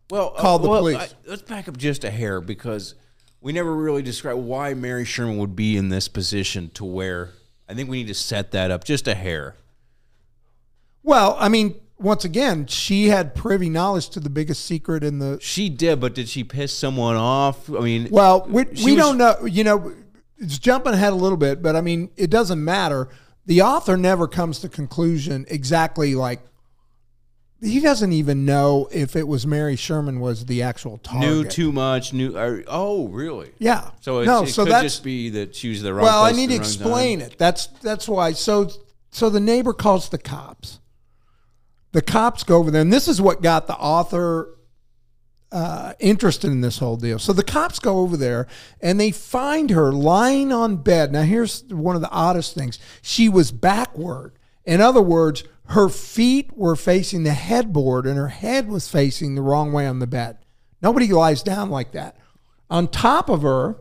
well call the well, police. I- let's back up just a hair because we never really described why Mary Sherman would be in this position to where I think we need to set that up just a hair. Well, I mean, once again, she had privy knowledge to the biggest secret in the She did, but did she piss someone off? I mean, Well, we, we was- don't know. You know, it's jumping ahead a little bit, but I mean, it doesn't matter. The author never comes to conclusion exactly like he doesn't even know if it was Mary Sherman was the actual target. knew too much. Knew. Or, oh, really? Yeah. So no, it so could just be that she was the wrong. well. I need to explain time. it. That's that's why. So so the neighbor calls the cops. The cops go over there, and this is what got the author uh, interested in this whole deal. So the cops go over there and they find her lying on bed. Now, here's one of the oddest things she was backward. In other words, her feet were facing the headboard and her head was facing the wrong way on the bed. Nobody lies down like that. On top of her,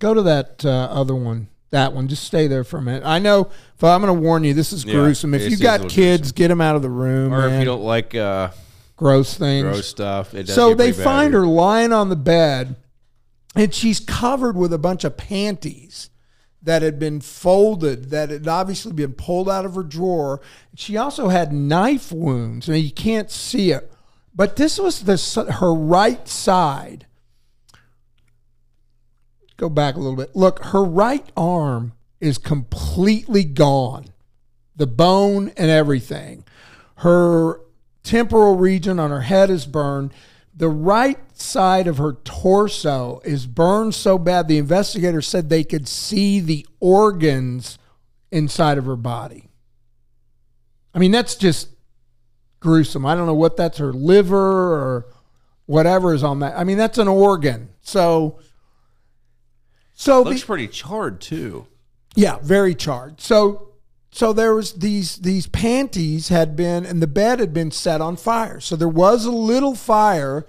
go to that uh, other one. That one, just stay there for a minute. I know, but I'm going to warn you, this is Yeah, gruesome. If you got kids, get them out of the room. Or if you don't like uh, gross things. gross stuff. It So they find her lying on the bed, and she's covered with a bunch of panties that had been folded, that had obviously been pulled out of her drawer. She also had knife wounds. Now you can't see it, but this was the her right side. Go back a little bit. Look, her right arm is completely gone the bone and everything. Her temporal region on her head is burned. The right side of her torso is burned so bad the investigator said they could see the organs inside of her body. I mean, that's just gruesome. I don't know what that's her liver or whatever is on that. I mean, that's an organ. So, so looks pretty charred too. yeah, very charred. So so there was these these panties had been and the bed had been set on fire. So there was a little fire,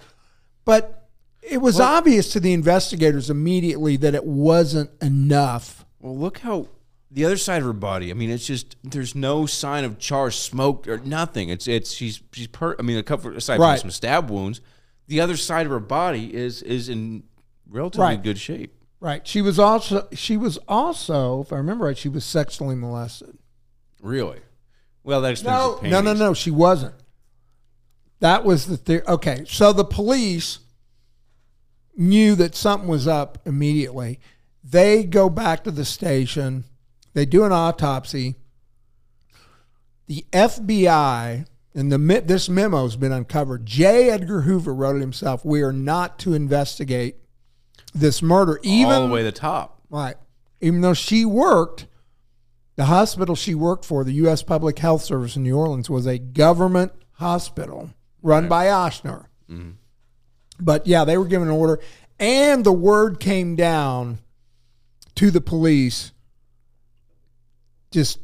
but it was obvious to the investigators immediately that it wasn't enough. Well, look how the other side of her body. I mean, it's just there's no sign of char, smoke, or nothing. It's it's she's she's per. I mean, a couple aside Right. from some stab wounds, the other side of her body is is in relatively Right. good shape. Right. She was also she was also, if I remember right, she was sexually molested. Really. Well, that explains No, no, no, no. She wasn't. That was the theory. Okay, so the police knew that something was up immediately. They go back to the station. They do an autopsy. The FBI and the this memo has been uncovered. J. Edgar Hoover wrote it himself. We are not to investigate this murder, even all the way to the top. Right. Even though she worked, the hospital she worked for, the U.S. Public Health Service in New Orleans, was a government hospital run by Ochsner. Mm-hmm. But yeah, they were given an order, and the word came down to the police just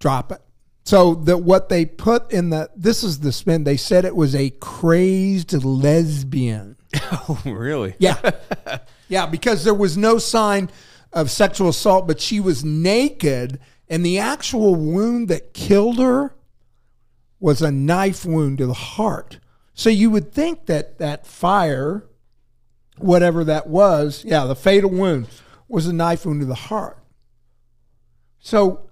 drop it. So that what they put in the this is the spin. They said it was a crazed lesbian. Oh, really? Yeah. yeah, because there was no sign of sexual assault, but she was naked, and the actual wound that killed her was a knife wound to the heart. So you would think that that fire, whatever that was, yeah, the fatal wound was a knife wound to the heart. So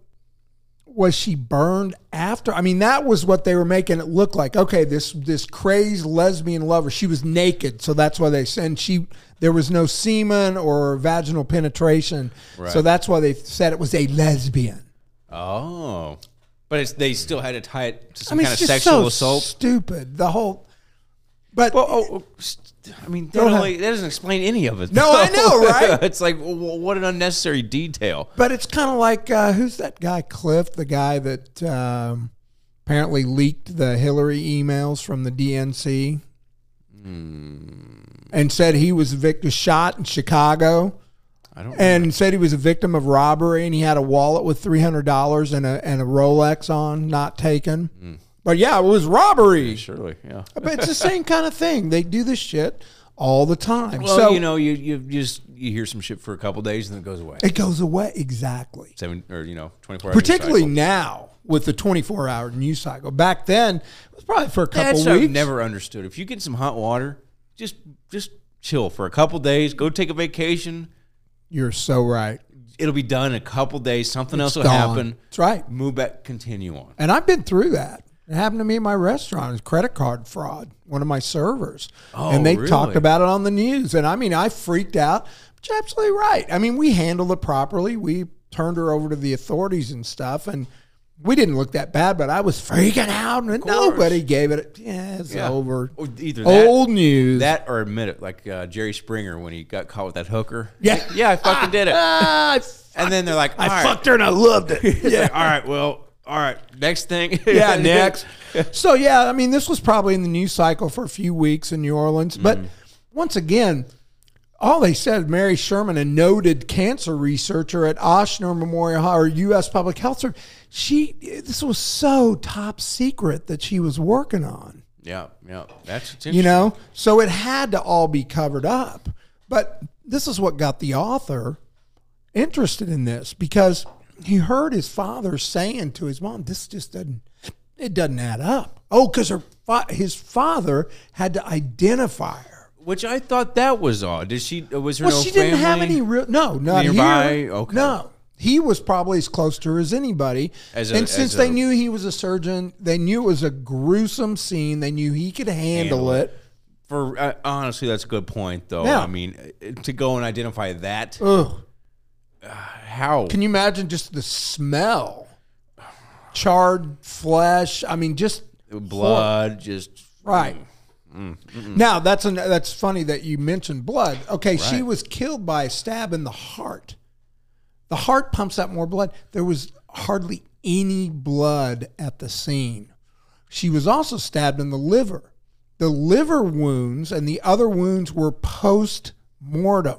was she burned after? I mean, that was what they were making it look like. Okay, this this crazed lesbian lover, she was naked, so that's why they said she there was no semen or vaginal penetration, so that's why they said it was a lesbian. Oh, but it's they still had to tie it to I some mean, kind of sexual so assault. stupid. The whole, but Well, oh, oh, I mean, that, only, that doesn't explain any of it. No, I know, right? it's like, what an unnecessary detail. But it's kind of like uh, who's that guy, Cliff, the guy that um, apparently leaked the Hillary emails from the DNC and said he was a victim shot in Chicago I don't. and said he was a victim of robbery and he had a wallet with three hundred dollars and a and a Rolex on, not taken. But yeah, it was robbery. surely, yeah. But it's the same kind of thing. They do this shit all the time. Well, so you know, you you just you hear some shit for a couple days and then it goes away. it goes away exactly. Seven or you know, twenty four. particularly now with the 24 hour news cycle. Back then, it was probably for a couple That's weeks. I've never understood. If you get some hot water, just just chill for a couple days. Go take a vacation. You're so right. It'll be done in a couple days. Something else will Gone. happen. That's right. Move back. Continue on. And I've been through that. It happened to me in my restaurant. It was credit card fraud. One of my servers, Oh, and they really? talked about it on the news. And I mean, I freaked out. But you're absolutely right. I mean, we handled it properly. We turned her over to the authorities and stuff, and we didn't look that bad. But I was freaking out, and nobody gave it. Yeah, it's Yeah. over. Either that, Old news. that or admit it, like uh, Jerry Springer when he got caught with that hooker. Yeah. Yeah, I fucking did it. Ah, And then they're like, I right. fucked her and I loved it. Yeah. all right. Well. All right. Next thing. yeah, next. so yeah, I mean, this was probably in the news cycle for a few weeks in New Orleans, but mm-hmm. once again, all they said, Mary Sherman, a noted cancer researcher at Ochsner Memorial or U.S. Public Health Service, she this was so top secret that she was working on. Yeah. Yeah. That's You know, so it had to all be covered up. But this is what got the author interested in this because he heard his father saying to his mom, "This just doesn't, it doesn't add up." Oh, because her fa- his father had to identify her. Which I thought that was odd. Did she? uh, Was there Well, no she didn't have any real. No, not Nearby? here. Okay. No, he was probably as close to her as anybody. As a- and since they a- knew he was a surgeon, they knew it was a gruesome scene. They knew he could handle, Handle it. For uh, honestly, that's a good point, though. Yeah. I mean, uh, to go and identify that, Ugh. How? Can you imagine just the smell? Charred flesh. I mean, just blood just Right. Mm, mm, now that's an, that's funny that you mentioned blood. Okay, she was killed by a stab in the heart. The heart pumps out more blood. There was hardly any blood at the scene. She was also stabbed in the liver. The liver wounds and the other wounds were post mortem.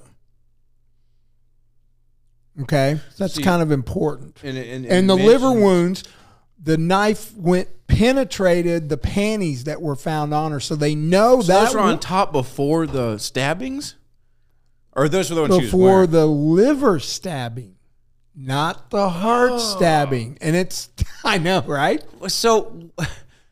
Okay, that's See- kind of important. and, and, and the liver wounds the knife went penetrated the panties that were found on her. So they know So that those were on top before the stabbings, or those were the ones she was before the liver stabbing not the heart Oh. stabbing. And it's i know right? So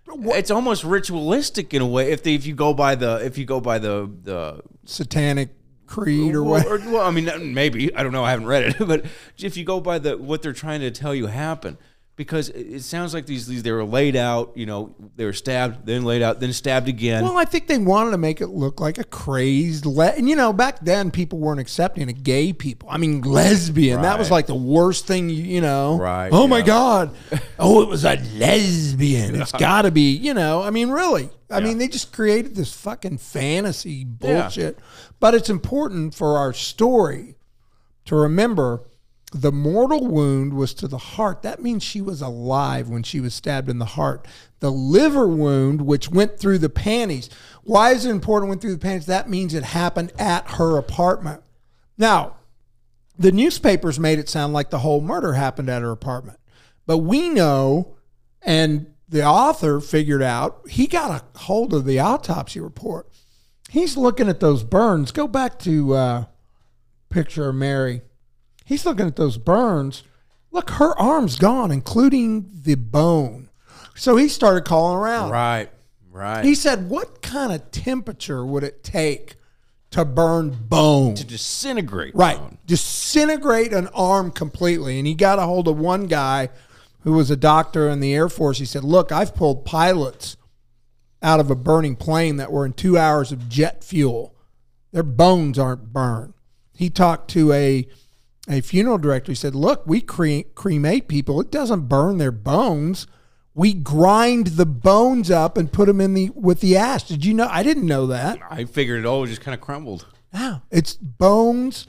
it's almost ritualistic in a way if they, if you go by the if you go by the the satanic creed or well, what or- well, I mean, maybe I don't know. I haven't read it, but if you go by the what they're trying to tell you happened, because it sounds like these these they were laid out. You know, they were stabbed, then laid out, then stabbed again. well, I think they wanted to make it look like a crazed, le- and you know, back then people weren't accepting of gay people. I mean, lesbian. That was like the worst thing, you, you know. Right, Oh my. God. Oh, it was a lesbian. It's got to be, you know. I mean, really. I mean, they just created this fucking fantasy bullshit. But it's important for our story to remember the mortal wound was to the heart. That means she was alive when she was stabbed in the heart. The liver wound, which went through the panties. Why is it important went through the panties? That means it happened at her apartment. Now, the newspapers made it sound like the whole murder happened at her apartment. But we know, and the author figured out, he got a hold of the autopsy report. He's looking at those burns. Go back to uh, picture of Mary. He's looking at those burns. Look, her arm's gone, including the bone. So he started calling around. right, right. He said, What kind of temperature would it take to burn bone? to disintegrate. Right. bone. Disintegrate an arm completely. And he got a hold of one guy who was a doctor in the Air Force. He said, Look, I've pulled pilots out of a burning plane that were in two hours of jet fuel. Their bones aren't burned. He talked to a a funeral director. He said, Look, we cre- cremate people. It doesn't burn their bones. We grind the bones up and put them in the with the ash. Did you know? I didn't know that. I figured it all just kind of crumbled. No, it's bones.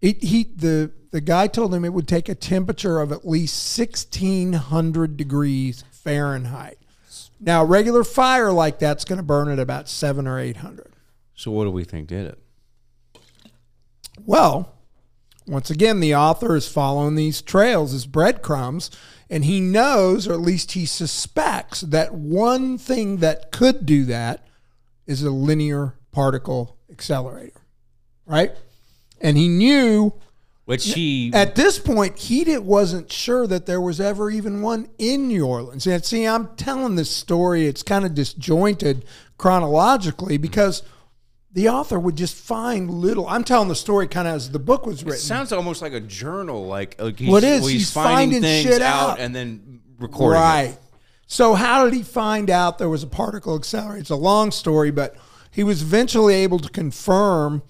It he the the guy told him it would take a temperature of at least sixteen hundred degrees Fahrenheit. Now, regular fire like that's going to burn at about seven or eight hundred. So what do we think did it? Well, once again, the author is following these trails as breadcrumbs, and he knows, or at least he suspects, that one thing that could do that is a linear particle accelerator, right? And he knew Which he at this point he did, wasn't sure that there was ever even one in New Orleans. And see, I'm telling this story; it's kind of disjointed chronologically because the author would just find little. I'm telling the story kind of as the book was written. It sounds almost like a journal. Like, like he's, it is. well, he's, He's finding, finding things shit out, out. and then recording. right. It. So how did he find out there was a particle accelerator? It's a long story, but he was eventually able to confirm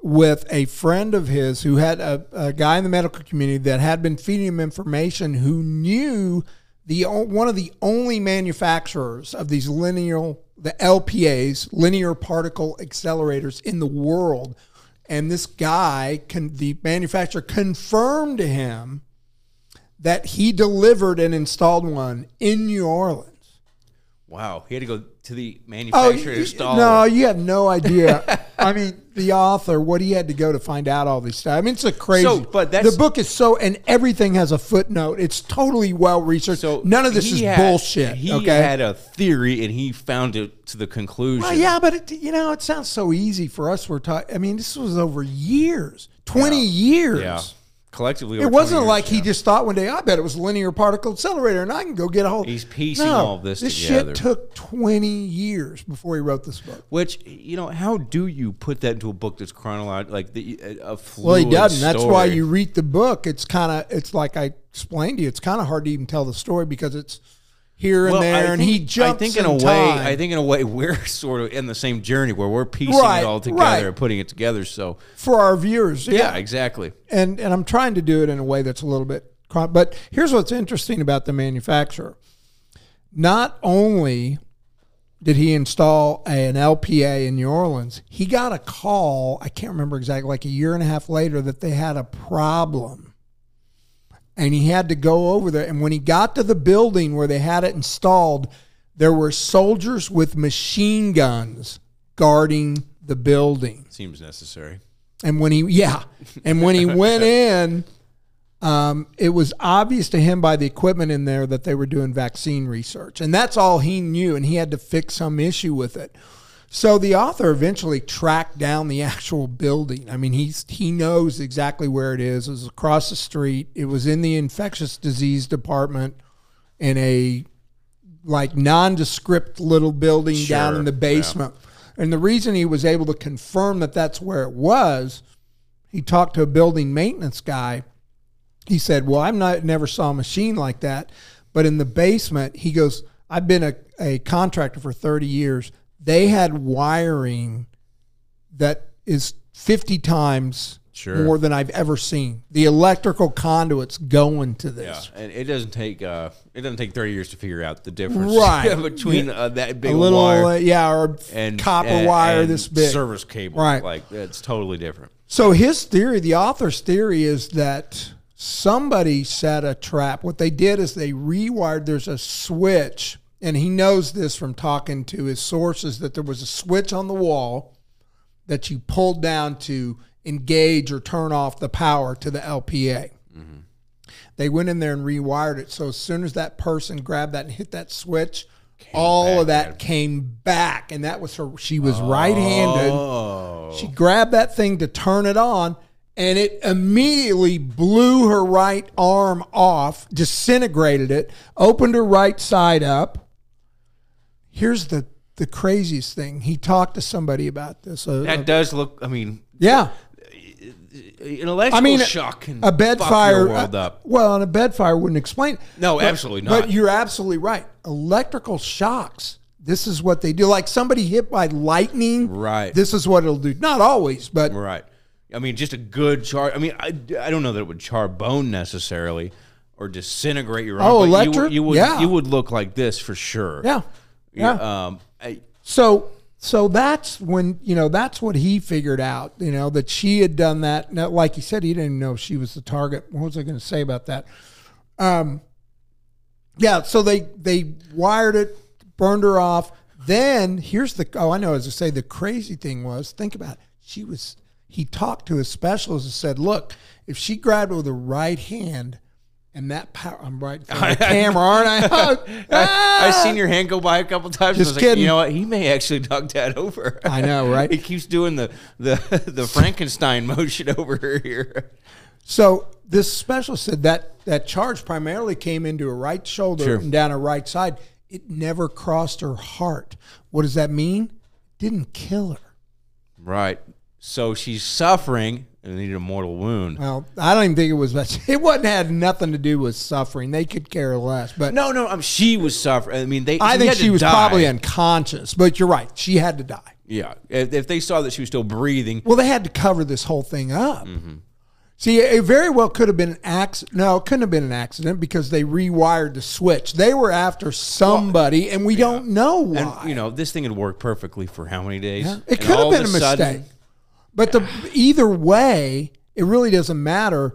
with a friend of his who had a, a guy in the medical community that had been feeding him information who knew the one of the only manufacturers of these linear the LPAs linear particle accelerators in the world and this guy can the manufacturer confirmed to him that he delivered and installed one in New Orleans. Wow, he had to go to the Oh, manufacturer to you- no, you have no idea. I mean, the author, what he had to go to find out all these stuff. I mean, it's a crazy. So, but the book is so, and everything has a footnote. It's totally well researched. So none of this is had- bullshit. He okay. had a theory, and he found it to the conclusion. well, yeah, but it, you know, it sounds so easy for us. We're talking. I mean, this was over years, twenty years. Yeah. Collectively. It wasn't years, like he just thought one day, I bet it was a linear particle accelerator and I can go get a whole. He's piecing all of this This together. shit took 20 years before he wrote this book. Which you know, how do you put that into a book that's chronological, like the, a fluid Well, he doesn't. That's why you read the book. It's kind of, it's like I explained to you, it's kind of hard to even tell the story because it's here and Well, there, I and he jumps I think in a way. I think in a way, we're sort of in the same journey where we're piecing Right, it all together right. and putting it together. So for our viewers. yeah, exactly. and and I'm trying to do it in a way that's a little bit. But here's what's interesting about the manufacturer. Not only did he install an LPA in New Orleans, he got a call. I can't remember exactly, like a year and a half later, that they had a problem, and he had to go over there. And when he got to the building where they had it installed, there were soldiers with machine guns guarding the building. Seems necessary. And when he, yeah, and when he went in, um, it was obvious to him by the equipment in there that they were doing vaccine research, and that's all he knew. And he had to fix some issue with it. So the author eventually tracked down the actual building. I mean, he's he knows exactly where it is. It was across the street. It was in the infectious disease department in a like nondescript little building down in the basement. And the reason he was able to confirm that that's where it was, he talked to a building maintenance guy. He said, "Well, I'm not never saw a machine like that, but in the basement, he goes, I've been a, a contractor for 30 years. They had wiring that is 50 times Sure. more than I've ever seen. The electrical conduits going to Yeah, this. and it doesn't take uh, it doesn't take thirty years to figure out the difference Right. between uh, that big A little, wire uh, yeah, or and copper and- wire and this big. service cable. Right. like it's totally different. So his theory, the author's theory, is that somebody set a trap. What they did is they rewired. There's a switch, and he knows this from talking to his sources that there was a switch on the wall that you pulled down to engage or turn off the power to the LPA. They went in there and rewired it. So as soon as that person grabbed that and hit that switch, all of that came back, and that was her. She was right-handed. Oh, She grabbed that thing to turn it on, and it immediately blew her right arm off, disintegrated it, opened her right side up. Here's the the craziest thing. He talked to somebody about this. Uh, that uh, does look. I mean, yeah, an electrical I mean, shock can a bed fire. world uh, up. Well, and a bed fire wouldn't explain. it. No, But- absolutely not. But you're absolutely right. Electrical shocks. This is what they do. Like somebody hit by lightning. Right. This is what it'll do. Not always, but Right. I mean, just a good char. I mean, I, I don't know that it would char bone necessarily or disintegrate your arm. Oh, but you electric? You, would. Yeah. You would look like this for sure. yeah, yeah. Um. I, So so that's when you know that's what he figured out. You know that she had done that. Now, like he said, he didn't know she was the target. What was I going to say about that? Um, yeah. So they they wired it, burned her off. Then here's the oh I know as I say the crazy thing was think about it. She was he talked to his specialist and said, look, if she grabbed it with the right hand. And that power, I'm right for the camera, aren't I? I, I've seen your hand go by a couple times. Just was like, kidding. you know what? He may actually knock that over. I know, right? he keeps doing the the the Frankenstein motion over here. So this specialist said that that charge primarily came into her right shoulder Sure. and down her right side. It never crossed her heart. What does that mean? Didn't kill her. Right. So she's suffering and needed a mortal wound. Well, I don't even think it was that. It wasn't had nothing to do with suffering. They could care less. But No, no. Um, she was suffering. I mean, they. I think had she to was die. probably unconscious. But you're right. She had to die. Yeah. If, if they saw that she was still breathing, Well, they had to cover this whole thing up. Mm-hmm. See, it very well could have been an accident. No, it couldn't have been an accident because they rewired the switch. They were after somebody, and we don't know why. and you know, this thing had worked perfectly for how many days? Yeah, It And could have all been a of mistake. But the either way, it really doesn't matter.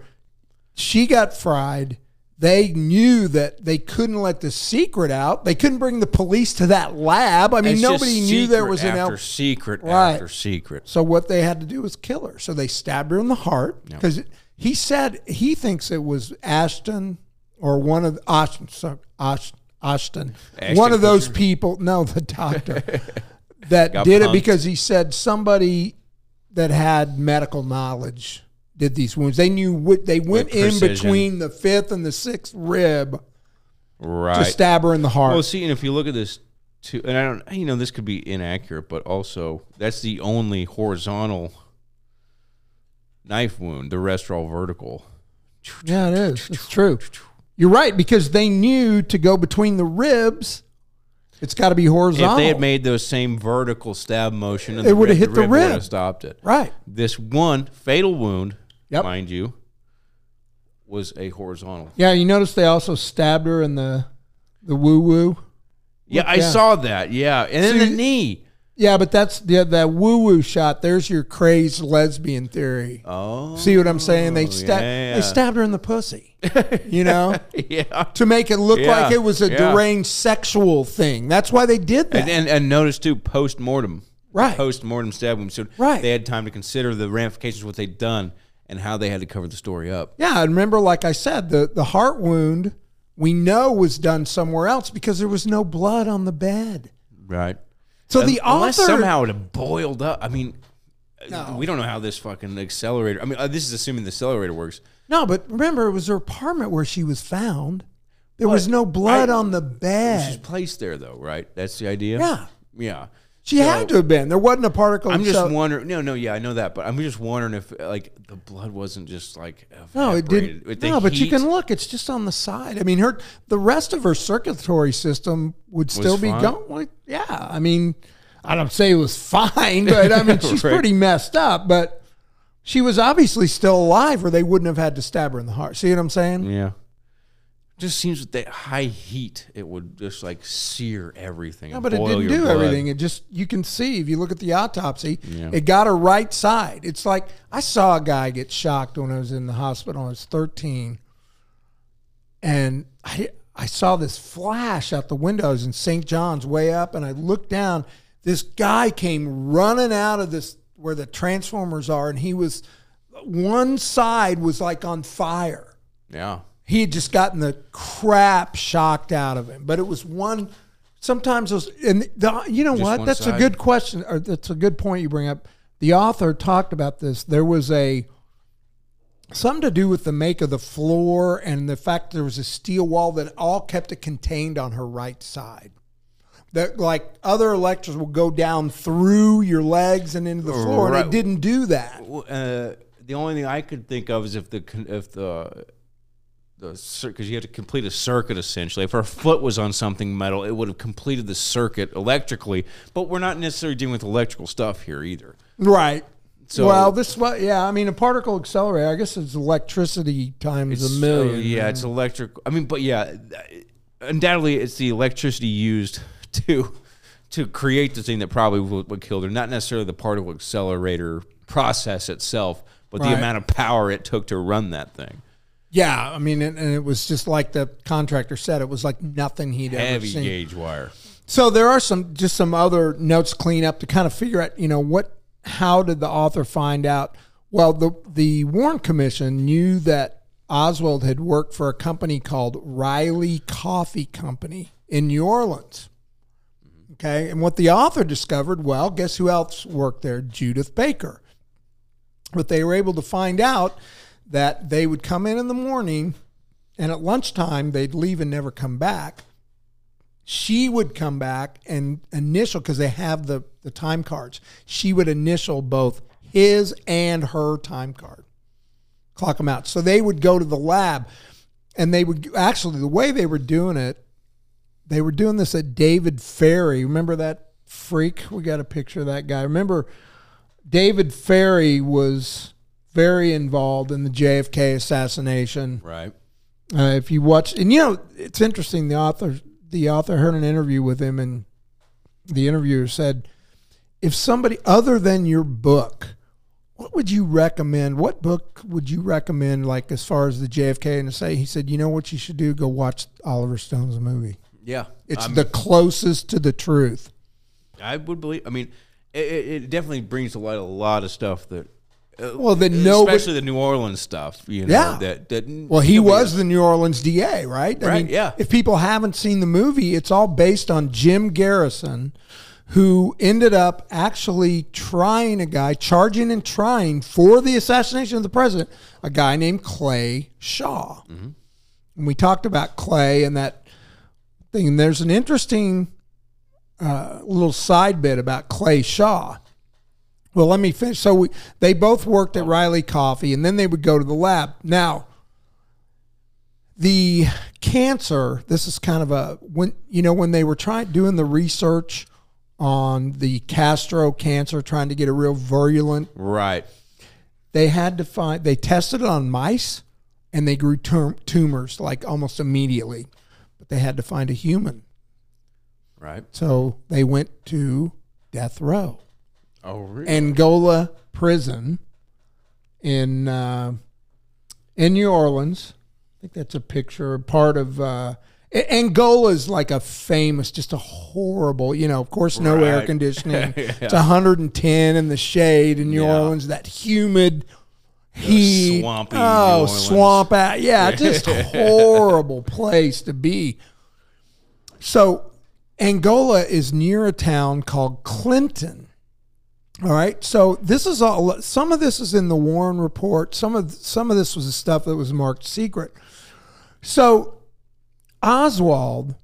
She got fried. They knew that they couldn't let the secret out. They couldn't bring the police to that lab. I mean, It's nobody just knew there secret was an after L. secret Right. after secret. So what they had to do was kill her. So they stabbed her in the heart because he said he thinks it was Ashton or one of Ashton, Ash, Ashton, one of those people. No, the doctor that did it because he said somebody that had medical knowledge did these wounds. They knew what they went in between the fifth and the sixth rib to Right. stab her in the heart. Well, see, and if you look at this, too, and I don't, you know, this could be inaccurate, but also that's the only horizontal knife wound. The rest are all vertical. yeah, it is. It's true. You're right because they knew to go between the ribs, it's got to be horizontal. If they had made those same vertical stab motion, and It would've hit the would rib. have stopped it. right. This one fatal wound, Yep. mind you, was a horizontal. Yeah, you notice they also stabbed her in the the woo woo. Yeah, I yeah. saw that. Yeah, and then See- the knee. Yeah, but that's the that woo woo shot. There's your crazed lesbian theory. Oh, See what I'm saying? They oh, sta- yeah. they stabbed her in the pussy. You know, yeah. to make it look Yeah, like it was a yeah. deranged sexual thing. That's why they did that. And, and and notice too, post mortem, Right. Post mortem stab wound. So Right. they had time to consider the ramifications of what they'd done and how they had to cover the story up. yeah, and remember, like I said, the the heart wound we know was done somewhere else because there was no blood on the bed. Right. So the Unless author somehow it boiled up. I mean, No. we don't know how this fucking accelerator. I mean, uh, this is assuming the accelerator works. no, but remember, it was her apartment where she was found. There was But no blood I- on the bed. She's bed. placed there though, right? That's the idea. Yeah, Yeah. She So- had to have been. There wasn't a particle. I'm just wondering. No, no, yeah, I know that, but I'm just wondering if like the blood wasn't just like No, it didn't. No, but you can look. It's just on the side. I mean, her the rest of her circulatory system would still be fine? going. Well, yeah, I mean, I don't say it was fine, but I mean, she's Right. pretty messed up. But she was obviously still alive, or they wouldn't have had to stab her in the heart. See what I'm saying? Yeah. Just seems with that high heat, it would just like sear everything. No, but it didn't do blood. everything. It just you can see if you look at the autopsy, Yeah. it got her right side. It's like I saw a guy get shocked when I was in the hospital. I was 13, and I I saw this flash out the windows in St. John's way up, and I looked down. This guy came running out of this where the transformers are, and he was one side was like on fire Yeah. He had just gotten the crap shocked out of him. But it was one. Sometimes those, and the, you know Just what? That's a good question, or that's a good point you bring up. The author talked about this. There was a something to do with the make of the floor and the fact there was a steel wall that all kept it contained on her right side. That like other electrics will go down through your legs and into the floor, and it didn't do that. Uh, the only thing I could think of is if the if the because you have to complete a circuit essentially. If her foot was on something metal, it would have completed the circuit electrically. But we're not necessarily dealing with electrical stuff here either. Right. So- well, this was yeah. I mean, a particle accelerator. I guess it's electricity times a oh, million. So, yeah, it's electric. I mean, but yeah, uh, undoubtedly, it's the electricity used to to create the thing that probably would, would kill her. Not necessarily the particle accelerator process itself, but Right. the amount of power it took to run that thing. Yeah. I mean, and, and it was just like the contractor said. It was like nothing he'd ever seen. Heavy gauge wire. So there are some just some other notes to clean up to kind of figure out. You know what? How did the author find out? Well, the the Warren Commission knew that Oswald had worked for a company called Reily Coffee Company in New Orleans. Okay, and what the author discovered, well, guess who else worked there? Judyth Baker. But they were able to find out that they would come in in the morning, and at lunchtime they'd leave and never come back. She would come back and initial because they have the the time cards. She would initial both his and her time card, clock them out. So they would go to the lab, and they would actually the way they were doing it they were doing this at David Ferrie. Remember that freak? We got a picture of that guy. Remember, David Ferrie was very involved in the JFK assassination. Right. Uh, if you watch, and you know, it's interesting. The author, the author heard an interview with him, and the interviewer said, "If somebody other than your book, what would you recommend? What book would you recommend? Like as far as the JFK and say?" He said, "You know what you should do? Go watch Oliver Stone's movie." Yeah. It's I'm- the closest to the truth. I would believe. I mean, it it definitely brings to light a lot of stuff that. Uh, Well, that nobody- especially the New Orleans stuff. You know, Yeah. That that. Well, he was else- the New Orleans DA, right? I Right, mean, yeah. If people haven't seen the movie, it's all based on Jim Garrison, who ended up actually trying a guy, charging and trying for the assassination of the president, a guy named Clay Shaw. And we talked about Clay and that thing. And there's an interesting uh, little side bit about Clay Shaw. Well, let me finish. So we, they both worked at oh. Reily Coffee, and then they would go to the lab. Now, the cancer. This is kind of a when you know when they were trying doing the research on the Castro cancer, trying to get a real virulent. Right. They had to find. They tested it on mice, and they grew tum- tumors like almost immediately, but they had to find a human. Right. So they went to death row. Oh, really? Angola prison in uh, in New Orleans. I think that's a picture, part of uh, Angola is like a famous, just a horrible. You know, of course, no air Right. conditioning. It's 110 in the shade in New Yeah. Orleans. That humid heat, swampy oh, swamp out. Yeah, just a horrible place to be. So Angola is near a town called Clinton. All right. So this is all some of this is in the Warren report. Some of some of this was the stuff that was marked secret. So Oswald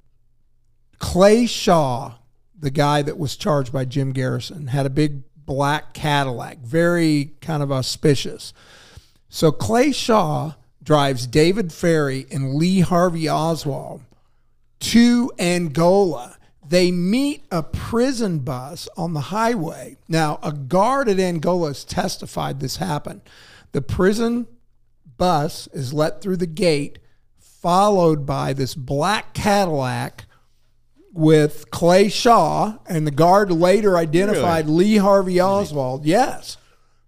Clay Shaw, the guy that was charged by Jim Garrison, had a big black Cadillac, very kind of auspicious. So Clay Shaw drives David Ferrie and Lee Harvey Oswald to Angola. They meet a prison bus on the highway. Now, a guard at Angola has testified this happened. The prison bus is let through the gate, followed by this black Cadillac with Clay Shaw, and the guard later identified Lee Harvey Oswald. Yes.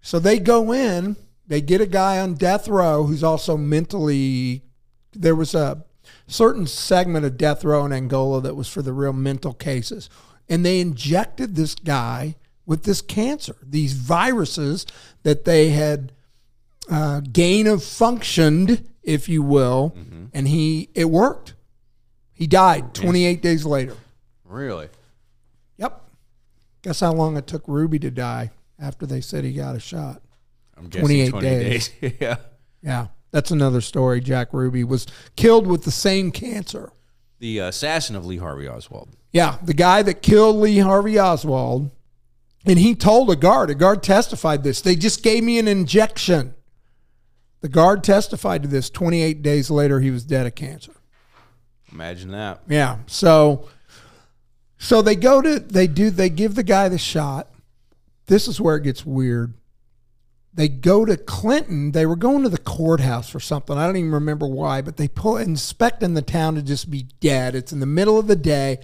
So they go in, they get a guy on death row who's also mentally. There was a certain segment of death row in Angola that was for the real mental cases. And they injected this guy with this cancer, these viruses that they had uh, gain of functioned, if you will, and he it worked. He died 28 days later. Really? Yep. Guess how long it took Ruby to die after they said he got a shot? I'm guessing 28 20 days. days. yeah. Yeah, that's another story. Jack Ruby was killed with the same cancer. The assassin of Lee Harvey Oswald. Yeah, the guy that killed Lee Harvey Oswald, and he told a guard, a guard testified this. They just gave me an injection. The guard testified to this. 28 days later, he was dead of cancer. Imagine that. Yeah. So so they go to they do they give the guy the shot. This is where it gets weird. They go to Clinton. They were going to the courthouse for something. I don't even remember why, but they pull inspecting the town to just be dead. It's in the middle of the day,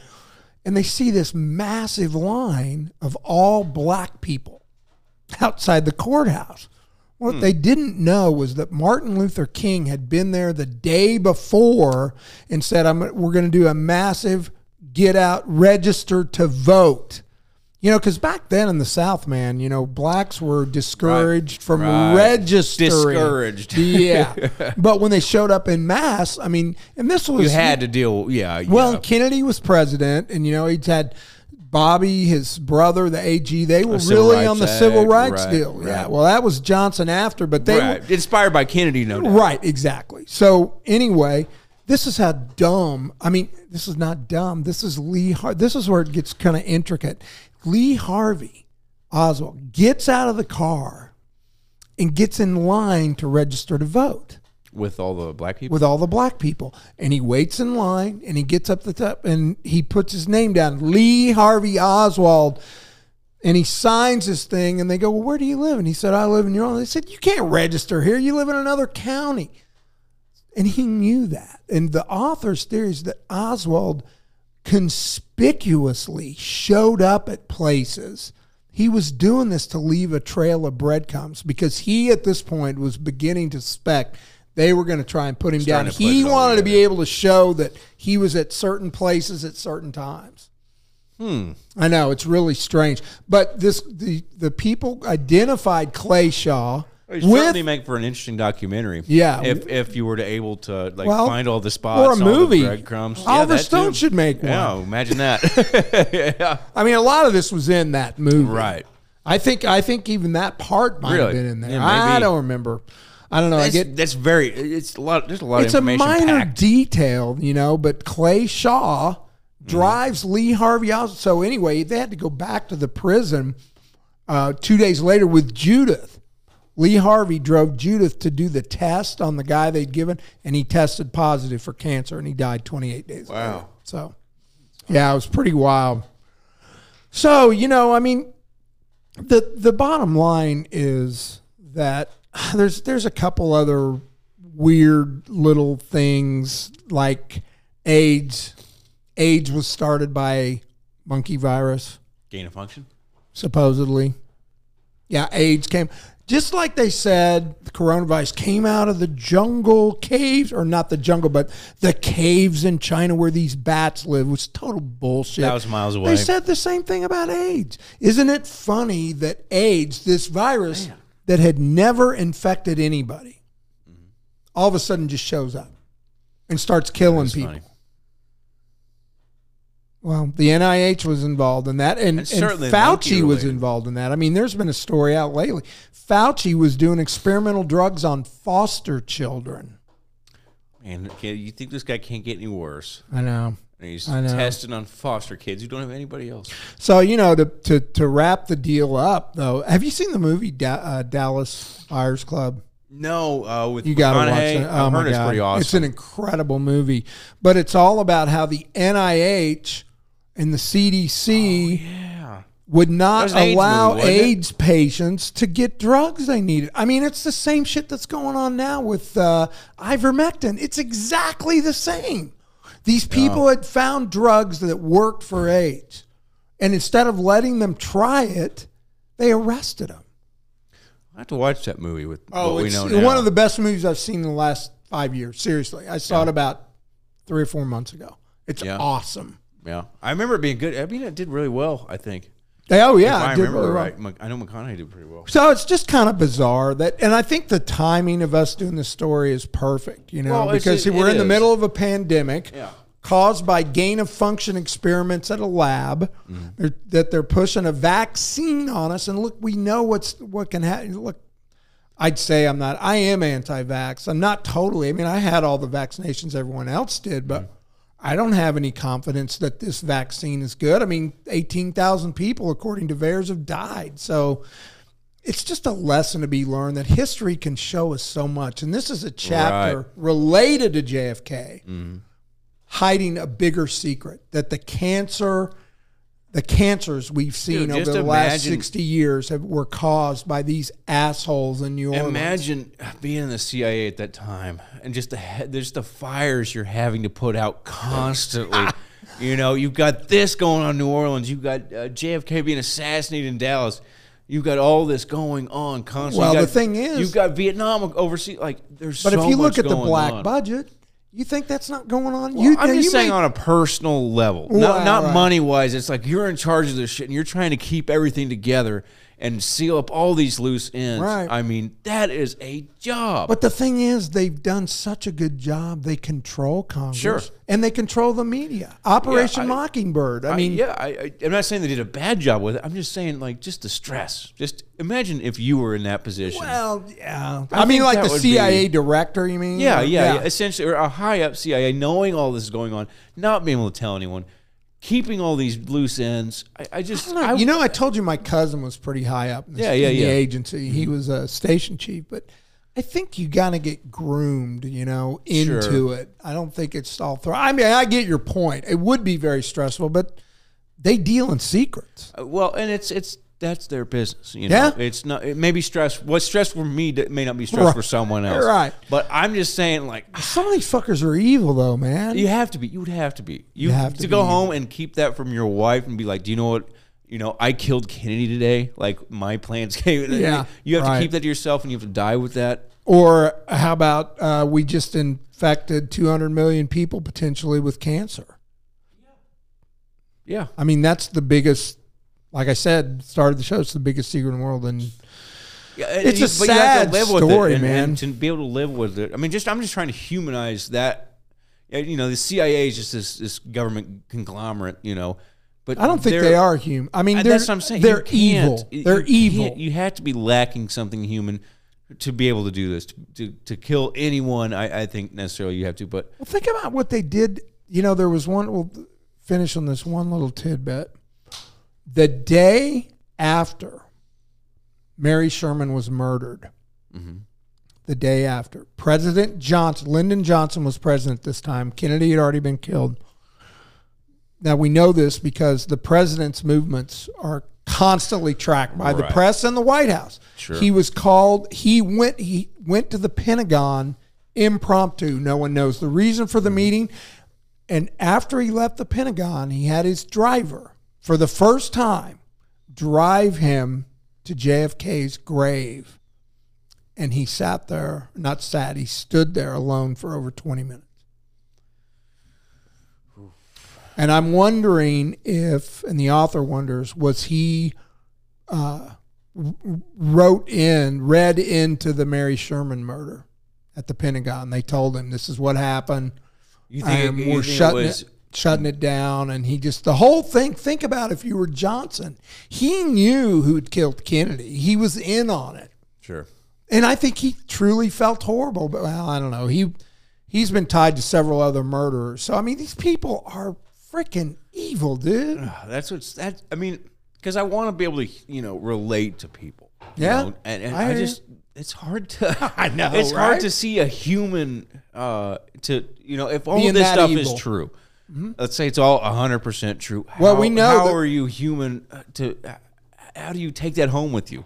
and they see this massive line of all black people outside the courthouse. What hmm. they didn't know was that Martin Luther King had been there the day before and said, "I'm we're going to do a massive get out register to vote." You know, because back then in the South, man, you know, blacks were discouraged from Right. registering. Discouraged. yeah. but when they showed up in mass, I mean, and this was You had to deal. Yeah. well, yeah. Kennedy was president, and you know he'd had Bobby, his brother, the AG. They were Civil really on the Rights civil Act, rights right, deal. Yeah. Well, that was Johnson after, but they right. Inspired by Kennedy, no doubt. right exactly. So anyway, this is how dumb. I mean, this is not dumb. This is Lee. Har- this is where it gets kind of intricate. Lee Harvey Oswald gets out of the car and gets in line to register to vote With all the black people. with all the black people. And he waits in line and he gets up the top and he puts his name down Lee Harvey Oswald. And he signs this thing and they go, Well, where do you live? And he said, I live in New Orleans. They said, You can't register here. You live in another county. And he knew that. And the author's theory is that Oswald conspicuously showed up at places. He was doing this to leave a trail of breadcrumbs because he, at this point, was beginning to suspect they were going to try and put him Starting down. He wanted to be able to show that he was at certain places at certain times. Hmm. I know it's really strange, but this the the people identified Clay Shaw It with certainly make for an interesting documentary. Yeah. if if you were to able to like Well, find all the spots or a all the movie. breadcrumbs. yeah, Oliver that Stone too. should make one. Yeah, imagine that. yeah, I mean, a lot of this was in that movie, right. I think I think even that part might have been in there. Yeah, I don't remember. I don't know. I That's, get that's very. It's a lot. There's a lot it's of a minor packed. detail, you know, but Clay Shaw Mm-hmm. drives Lee Harvey out. So anyway, they had to go back to the prison uh, two days later with Judyth. Lee Harvey drove Judyth to do the test on the guy they'd given, and he tested positive for cancer, and he died 28 days later. Wow. So, yeah, it was pretty wild. So you know, I mean, the the bottom line is that there's there's a couple other weird little things like AIDS. AIDS was started by a monkey virus, Gain of function. supposedly. Yeah, AIDS came just like they said the coronavirus came out of the jungle caves or not the jungle but the caves in China where these bats live was total bullshit. Thousands miles away. They said the same thing about AIDS. Isn't it funny that AIDS, this virus that had never infected anybody, all of a sudden just shows up and starts killing That's people? funny. Well, the NIH was involved in that, and, And and certainly Fauci was involved in that. I mean, there's been a story out lately. Fauci was doing experimental drugs on foster children. Okay, you think this guy can't get any worse? I know. And he's testing on foster kids who don't have anybody else. So you know, to to to wrap the deal up, though, have you seen the movie da- uh, Dallas Buyers Club? No, uh, with You got to watch it. Oh my God. pretty awesome. It's an incredible movie, but it's all about how the NIH and the CDC yeah. would not was AIDS allow movie. AIDS patients to get drugs they needed. I mean, it's the same shit that's going on now with uh, ivermectin. It's exactly the same. These people had found drugs that worked for AIDS, and instead of letting them try it, they arrested them. I have to watch that movie with what we Oh, it's know one of the best movies I've seen in the last five years. Seriously, I saw it about three or four months ago. It's Yeah. awesome. Yeah, I remember it being good. I mean, it did really well. I think. Oh yeah, I remember really right. Mc- I know McConaughey did pretty well. So it's just kind of bizarre that, and I think the timing of us doing this story is perfect, you know, Well, because it- we're it in the middle of a pandemic Yeah. caused by gain of function experiments at a lab Mm-hmm. They're- that they're pushing a vaccine on us, and look, we know what's what can happen. Look, I'd say I'm not. I am anti-vax. I'm not totally. I mean, I had all the vaccinations everyone else did, but. I don't have any confidence that this vaccine is good. I mean, 18,000 people, according to VAERS, have died. So it's just a lesson to be learned that history can show us so much. And this is a chapter Right. related to JFK, mm-hmm. hiding a bigger secret that the cancer, the cancers we've seen Dude, over just the last 60 years have, were caused by these assholes in New Orleans. Imagine being in the CIA at that time and just the he- there's the fires you're having to put out constantly. you know, you've got this going on in New Orleans. You've got uh, JFK being assassinated in Dallas. You've got all this going on constantly. Well, You've the thing is- you've got Vietnam overseas. Like, there's but so if you look at the black on. budget, you think that's not going on? Well, you, I'm just you saying may- on a personal level, not, not right. money wise. It's like you're in charge of this shit and you're trying to keep everything together and seal up all these loose ends. Right. I mean, that is a job. But the thing is, they've done such a good job. They control Congress, Sure. and they control the media. Operation I- Mockingbird. I, I mean, yeah, I, I, I'm not saying they did a bad job with it. I'm just saying, like, just the stress. Just imagine if you were in that position. well, yeah. I I, mean, like the CIA be- director. You mean? yeah, yeah, yeah, essentially, or a high up CIA knowing all this is going on, not being able to tell anyone, keeping all these loose ends. I, I just, I, you know, I told you my cousin was pretty high up in, this, Yeah, yeah, in the yeah. agency. He was a station chief, but I think you got to get groomed, you know, into Sure. it. I don't think it's all through. I mean, I get your point. It would be very stressful, but they deal in secrets. Uh, Well, and it's it's that's their business. You know, Yeah. it's not. It may be stress. What's stress for me that may not be stress Right. for someone else. Right. But I'm just saying, like, Some of these fuckers are evil, though, man. you have to be. You would have to be. You, have to, to go home and keep that from your wife and be like, do you know what? You know, I killed Kennedy today. Like my plans came. Yeah, You have right. to keep that to yourself, and you have to die with that. Or how about uh, we just infected 200 million people potentially with cancer? Yeah. I mean, that's the biggest, like I said, started the show, it's the biggest secret in the world. And Yeah, it's you- a you sad to live with it story, and- man. and to be able to live with it. I mean, just I'm just trying to humanize that. You know, the CIA is just this this government conglomerate. You know, but I don't think they're- human. I mean, That's what I'm saying. They're evil. you They're can't- evil. You have to be lacking something human to be able to do this. To, to, to kill anyone, I, I think necessarily you have to. But Well, think about what they did. You know, there was one. We'll finish on this one little tidbit. The day after Mary Sherman was murdered, mm-hmm. the day after President Johnson, Lyndon Johnson was president this time. Kennedy had already been killed. Now we know this because the president's movements are constantly tracked by the press and the White House. Sure. He was called. He went. He went to the Pentagon impromptu. No one knows the reason for the mm-hmm. meeting. And after he left the Pentagon, he had his driver, for the first time, drive him to JFK's grave. And he sat there, not sat, he stood there alone for over 20 minutes. And I'm wondering if, and the author wonders, was he uh, wrote in, read into the Mary Sherman murder at the Pentagon? They told him this is what happened. you Um, you we're think shutting it was, it, shutting it down, and he just the whole thing. Think about if you were Johnson, he knew who'd killed Kennedy. He was in on it, Sure. and I think he truly felt horrible. But well, I don't know. He he's been tied to several other murderers. So I mean, these people are freaking evil, dude. That's what's that. I mean, because I want to be able to, you know, relate to people. you Yeah. know, and, and I I, just it's hard to. I know, It's right? hard to see a human. Uh, to you know, if all Being of this stuff evil. Is true. Let's say it's all hundred percent true. Well, we know How that- are you human? uh, To how do you take that home with you?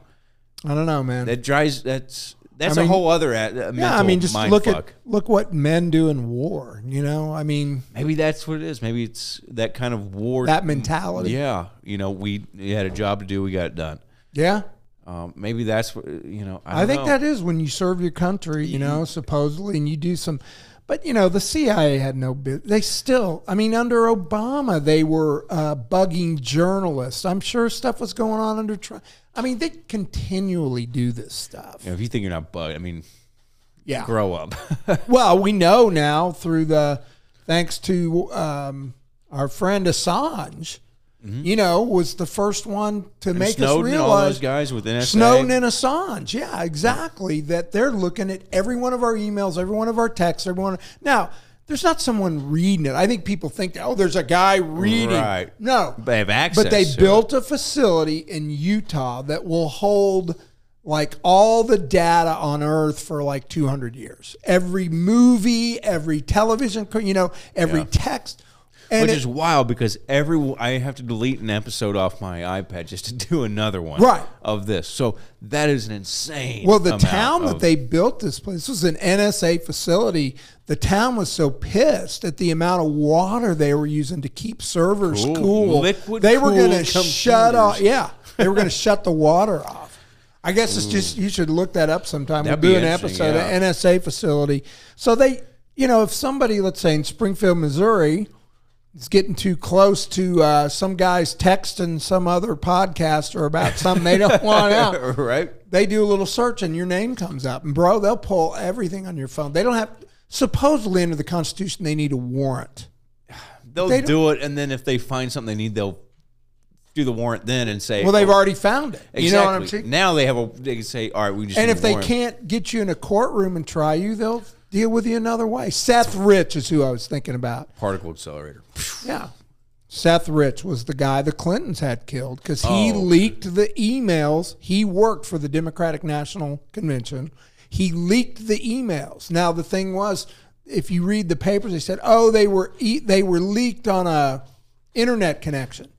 I don't know, man. That drives. That's that's I mean- a whole other. Uh, mental yeah, I mean, just look fuck. at look what men do in war. You know, I mean, Maybe that's what it is. Maybe it's that kind of war. that mentality. Yeah, you know, we, we had a job to do. We got it done. yeah. Um, maybe that's what you know. I, I think know. that is when you serve your country, you know, supposedly, and you do some. But you know, the CIA had no bit. They still, I mean, under Obama, they were uh, bugging journalists. I'm sure stuff was going on under Trump. I mean, they continually do this stuff. You know, if you think you're not bugged, I mean, Yeah. grow up. Well, we know now through the, thanks to um, our friend Assange, you know, was the first one to make us Mm-hmm. Realize all those guys with NSA. Snowden and Assange. Yeah, exactly. That they're looking at every one of our emails, every one of our texts, every one. Now, there's not someone reading it. I think people think, oh, there's a guy reading. Right. No. They have access. But they built a facility in Utah that will hold like all the data on Earth for like 200 years. Every movie, every television, you know, every Yeah. text. And which it- is wild because every I have to delete an episode off my iPad just to do another one. Right. Of this, so that is an insane. Well, the town that they built this place this was an NSA facility. The town was so pissed at the amount of water they were using to keep servers Cool. cool. Liquid they were going to shut off. Yeah, they were going to shut the water off. I guess it's just you should look that up sometime. That'd we'll be do an episode yeah. of NSA facility. So they, you know, if somebody, let's say in Springfield, Missouri, is getting too close to uh, some guy's texting some other podcaster about something they don't want out right. they do a little search and your name comes up. And bro, they'll pull everything on your phone. They don't have supposedly under the Constitution they need a warrant. They'll They do it, and then if they find something they need, they'll do the warrant then and say, Well, they've oh, already found it. exactly. You know what I'm saying? Now they have a. They can say, all right, we just. And if they warrant." can't get you in a courtroom and try you, they'll deal with you another way. Seth Rich is who I was thinking about. particle accelerator. Yeah. Seth Rich was the guy the Clintons had killed because he Oh, leaked the emails. He worked for the Democratic National Convention. He leaked the emails. Now the thing was, if you read the papers, they said, "Oh, they were e- they were leaked on a internet connection."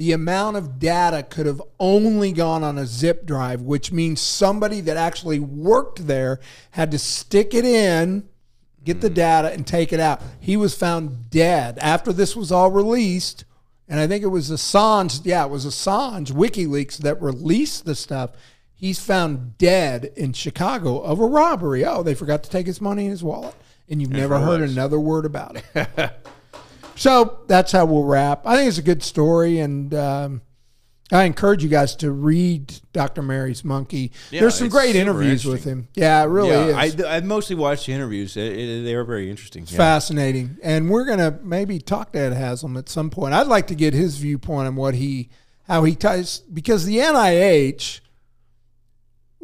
The amount of data could have only gone on a zip drive, which means somebody that actually worked there had to stick it in get the hmm. data and take it out. He was found dead after this was all released. And I think it was Assange. Yeah, it was Assange, WikiLeaks, that released the stuff. He's found dead in Chicago of a robbery. Oh, they forgot to take his money in his wallet. And you've never heard another word about it. so that's how we'll wrap. I think it's a good story. And um, I encourage you guys to read Dr. Mary's Monkey. Yeah, There's some great interviews with him. Yeah, it really yeah, is. I, I mostly watched the interviews. It- it- they were very interesting. Yeah. fascinating. And we're gonna maybe talk to Ed Haslam at some point. I'd like to get his viewpoint on what he how he ties because the NIH,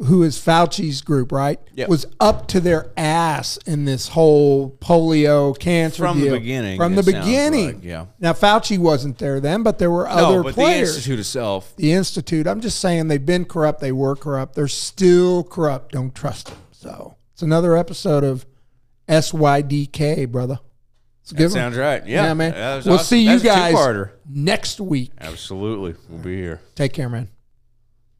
who is Fauci's group, right, Yep. was up to their ass in this whole polio cancer From the beginning, From the beginning, like, yeah. Now Fauci wasn't there then, but there were other but players. the Institute itself. the institute. I'm just saying they've been corrupt. They were corrupt. They're still corrupt. Don't trust them. So it's another episode of SYDK, brother. It's a That good one. sounds right. Yeah, Yeah, man. We'll awesome. see you That's guys next week. Absolutely, we'll be here. Take care, man.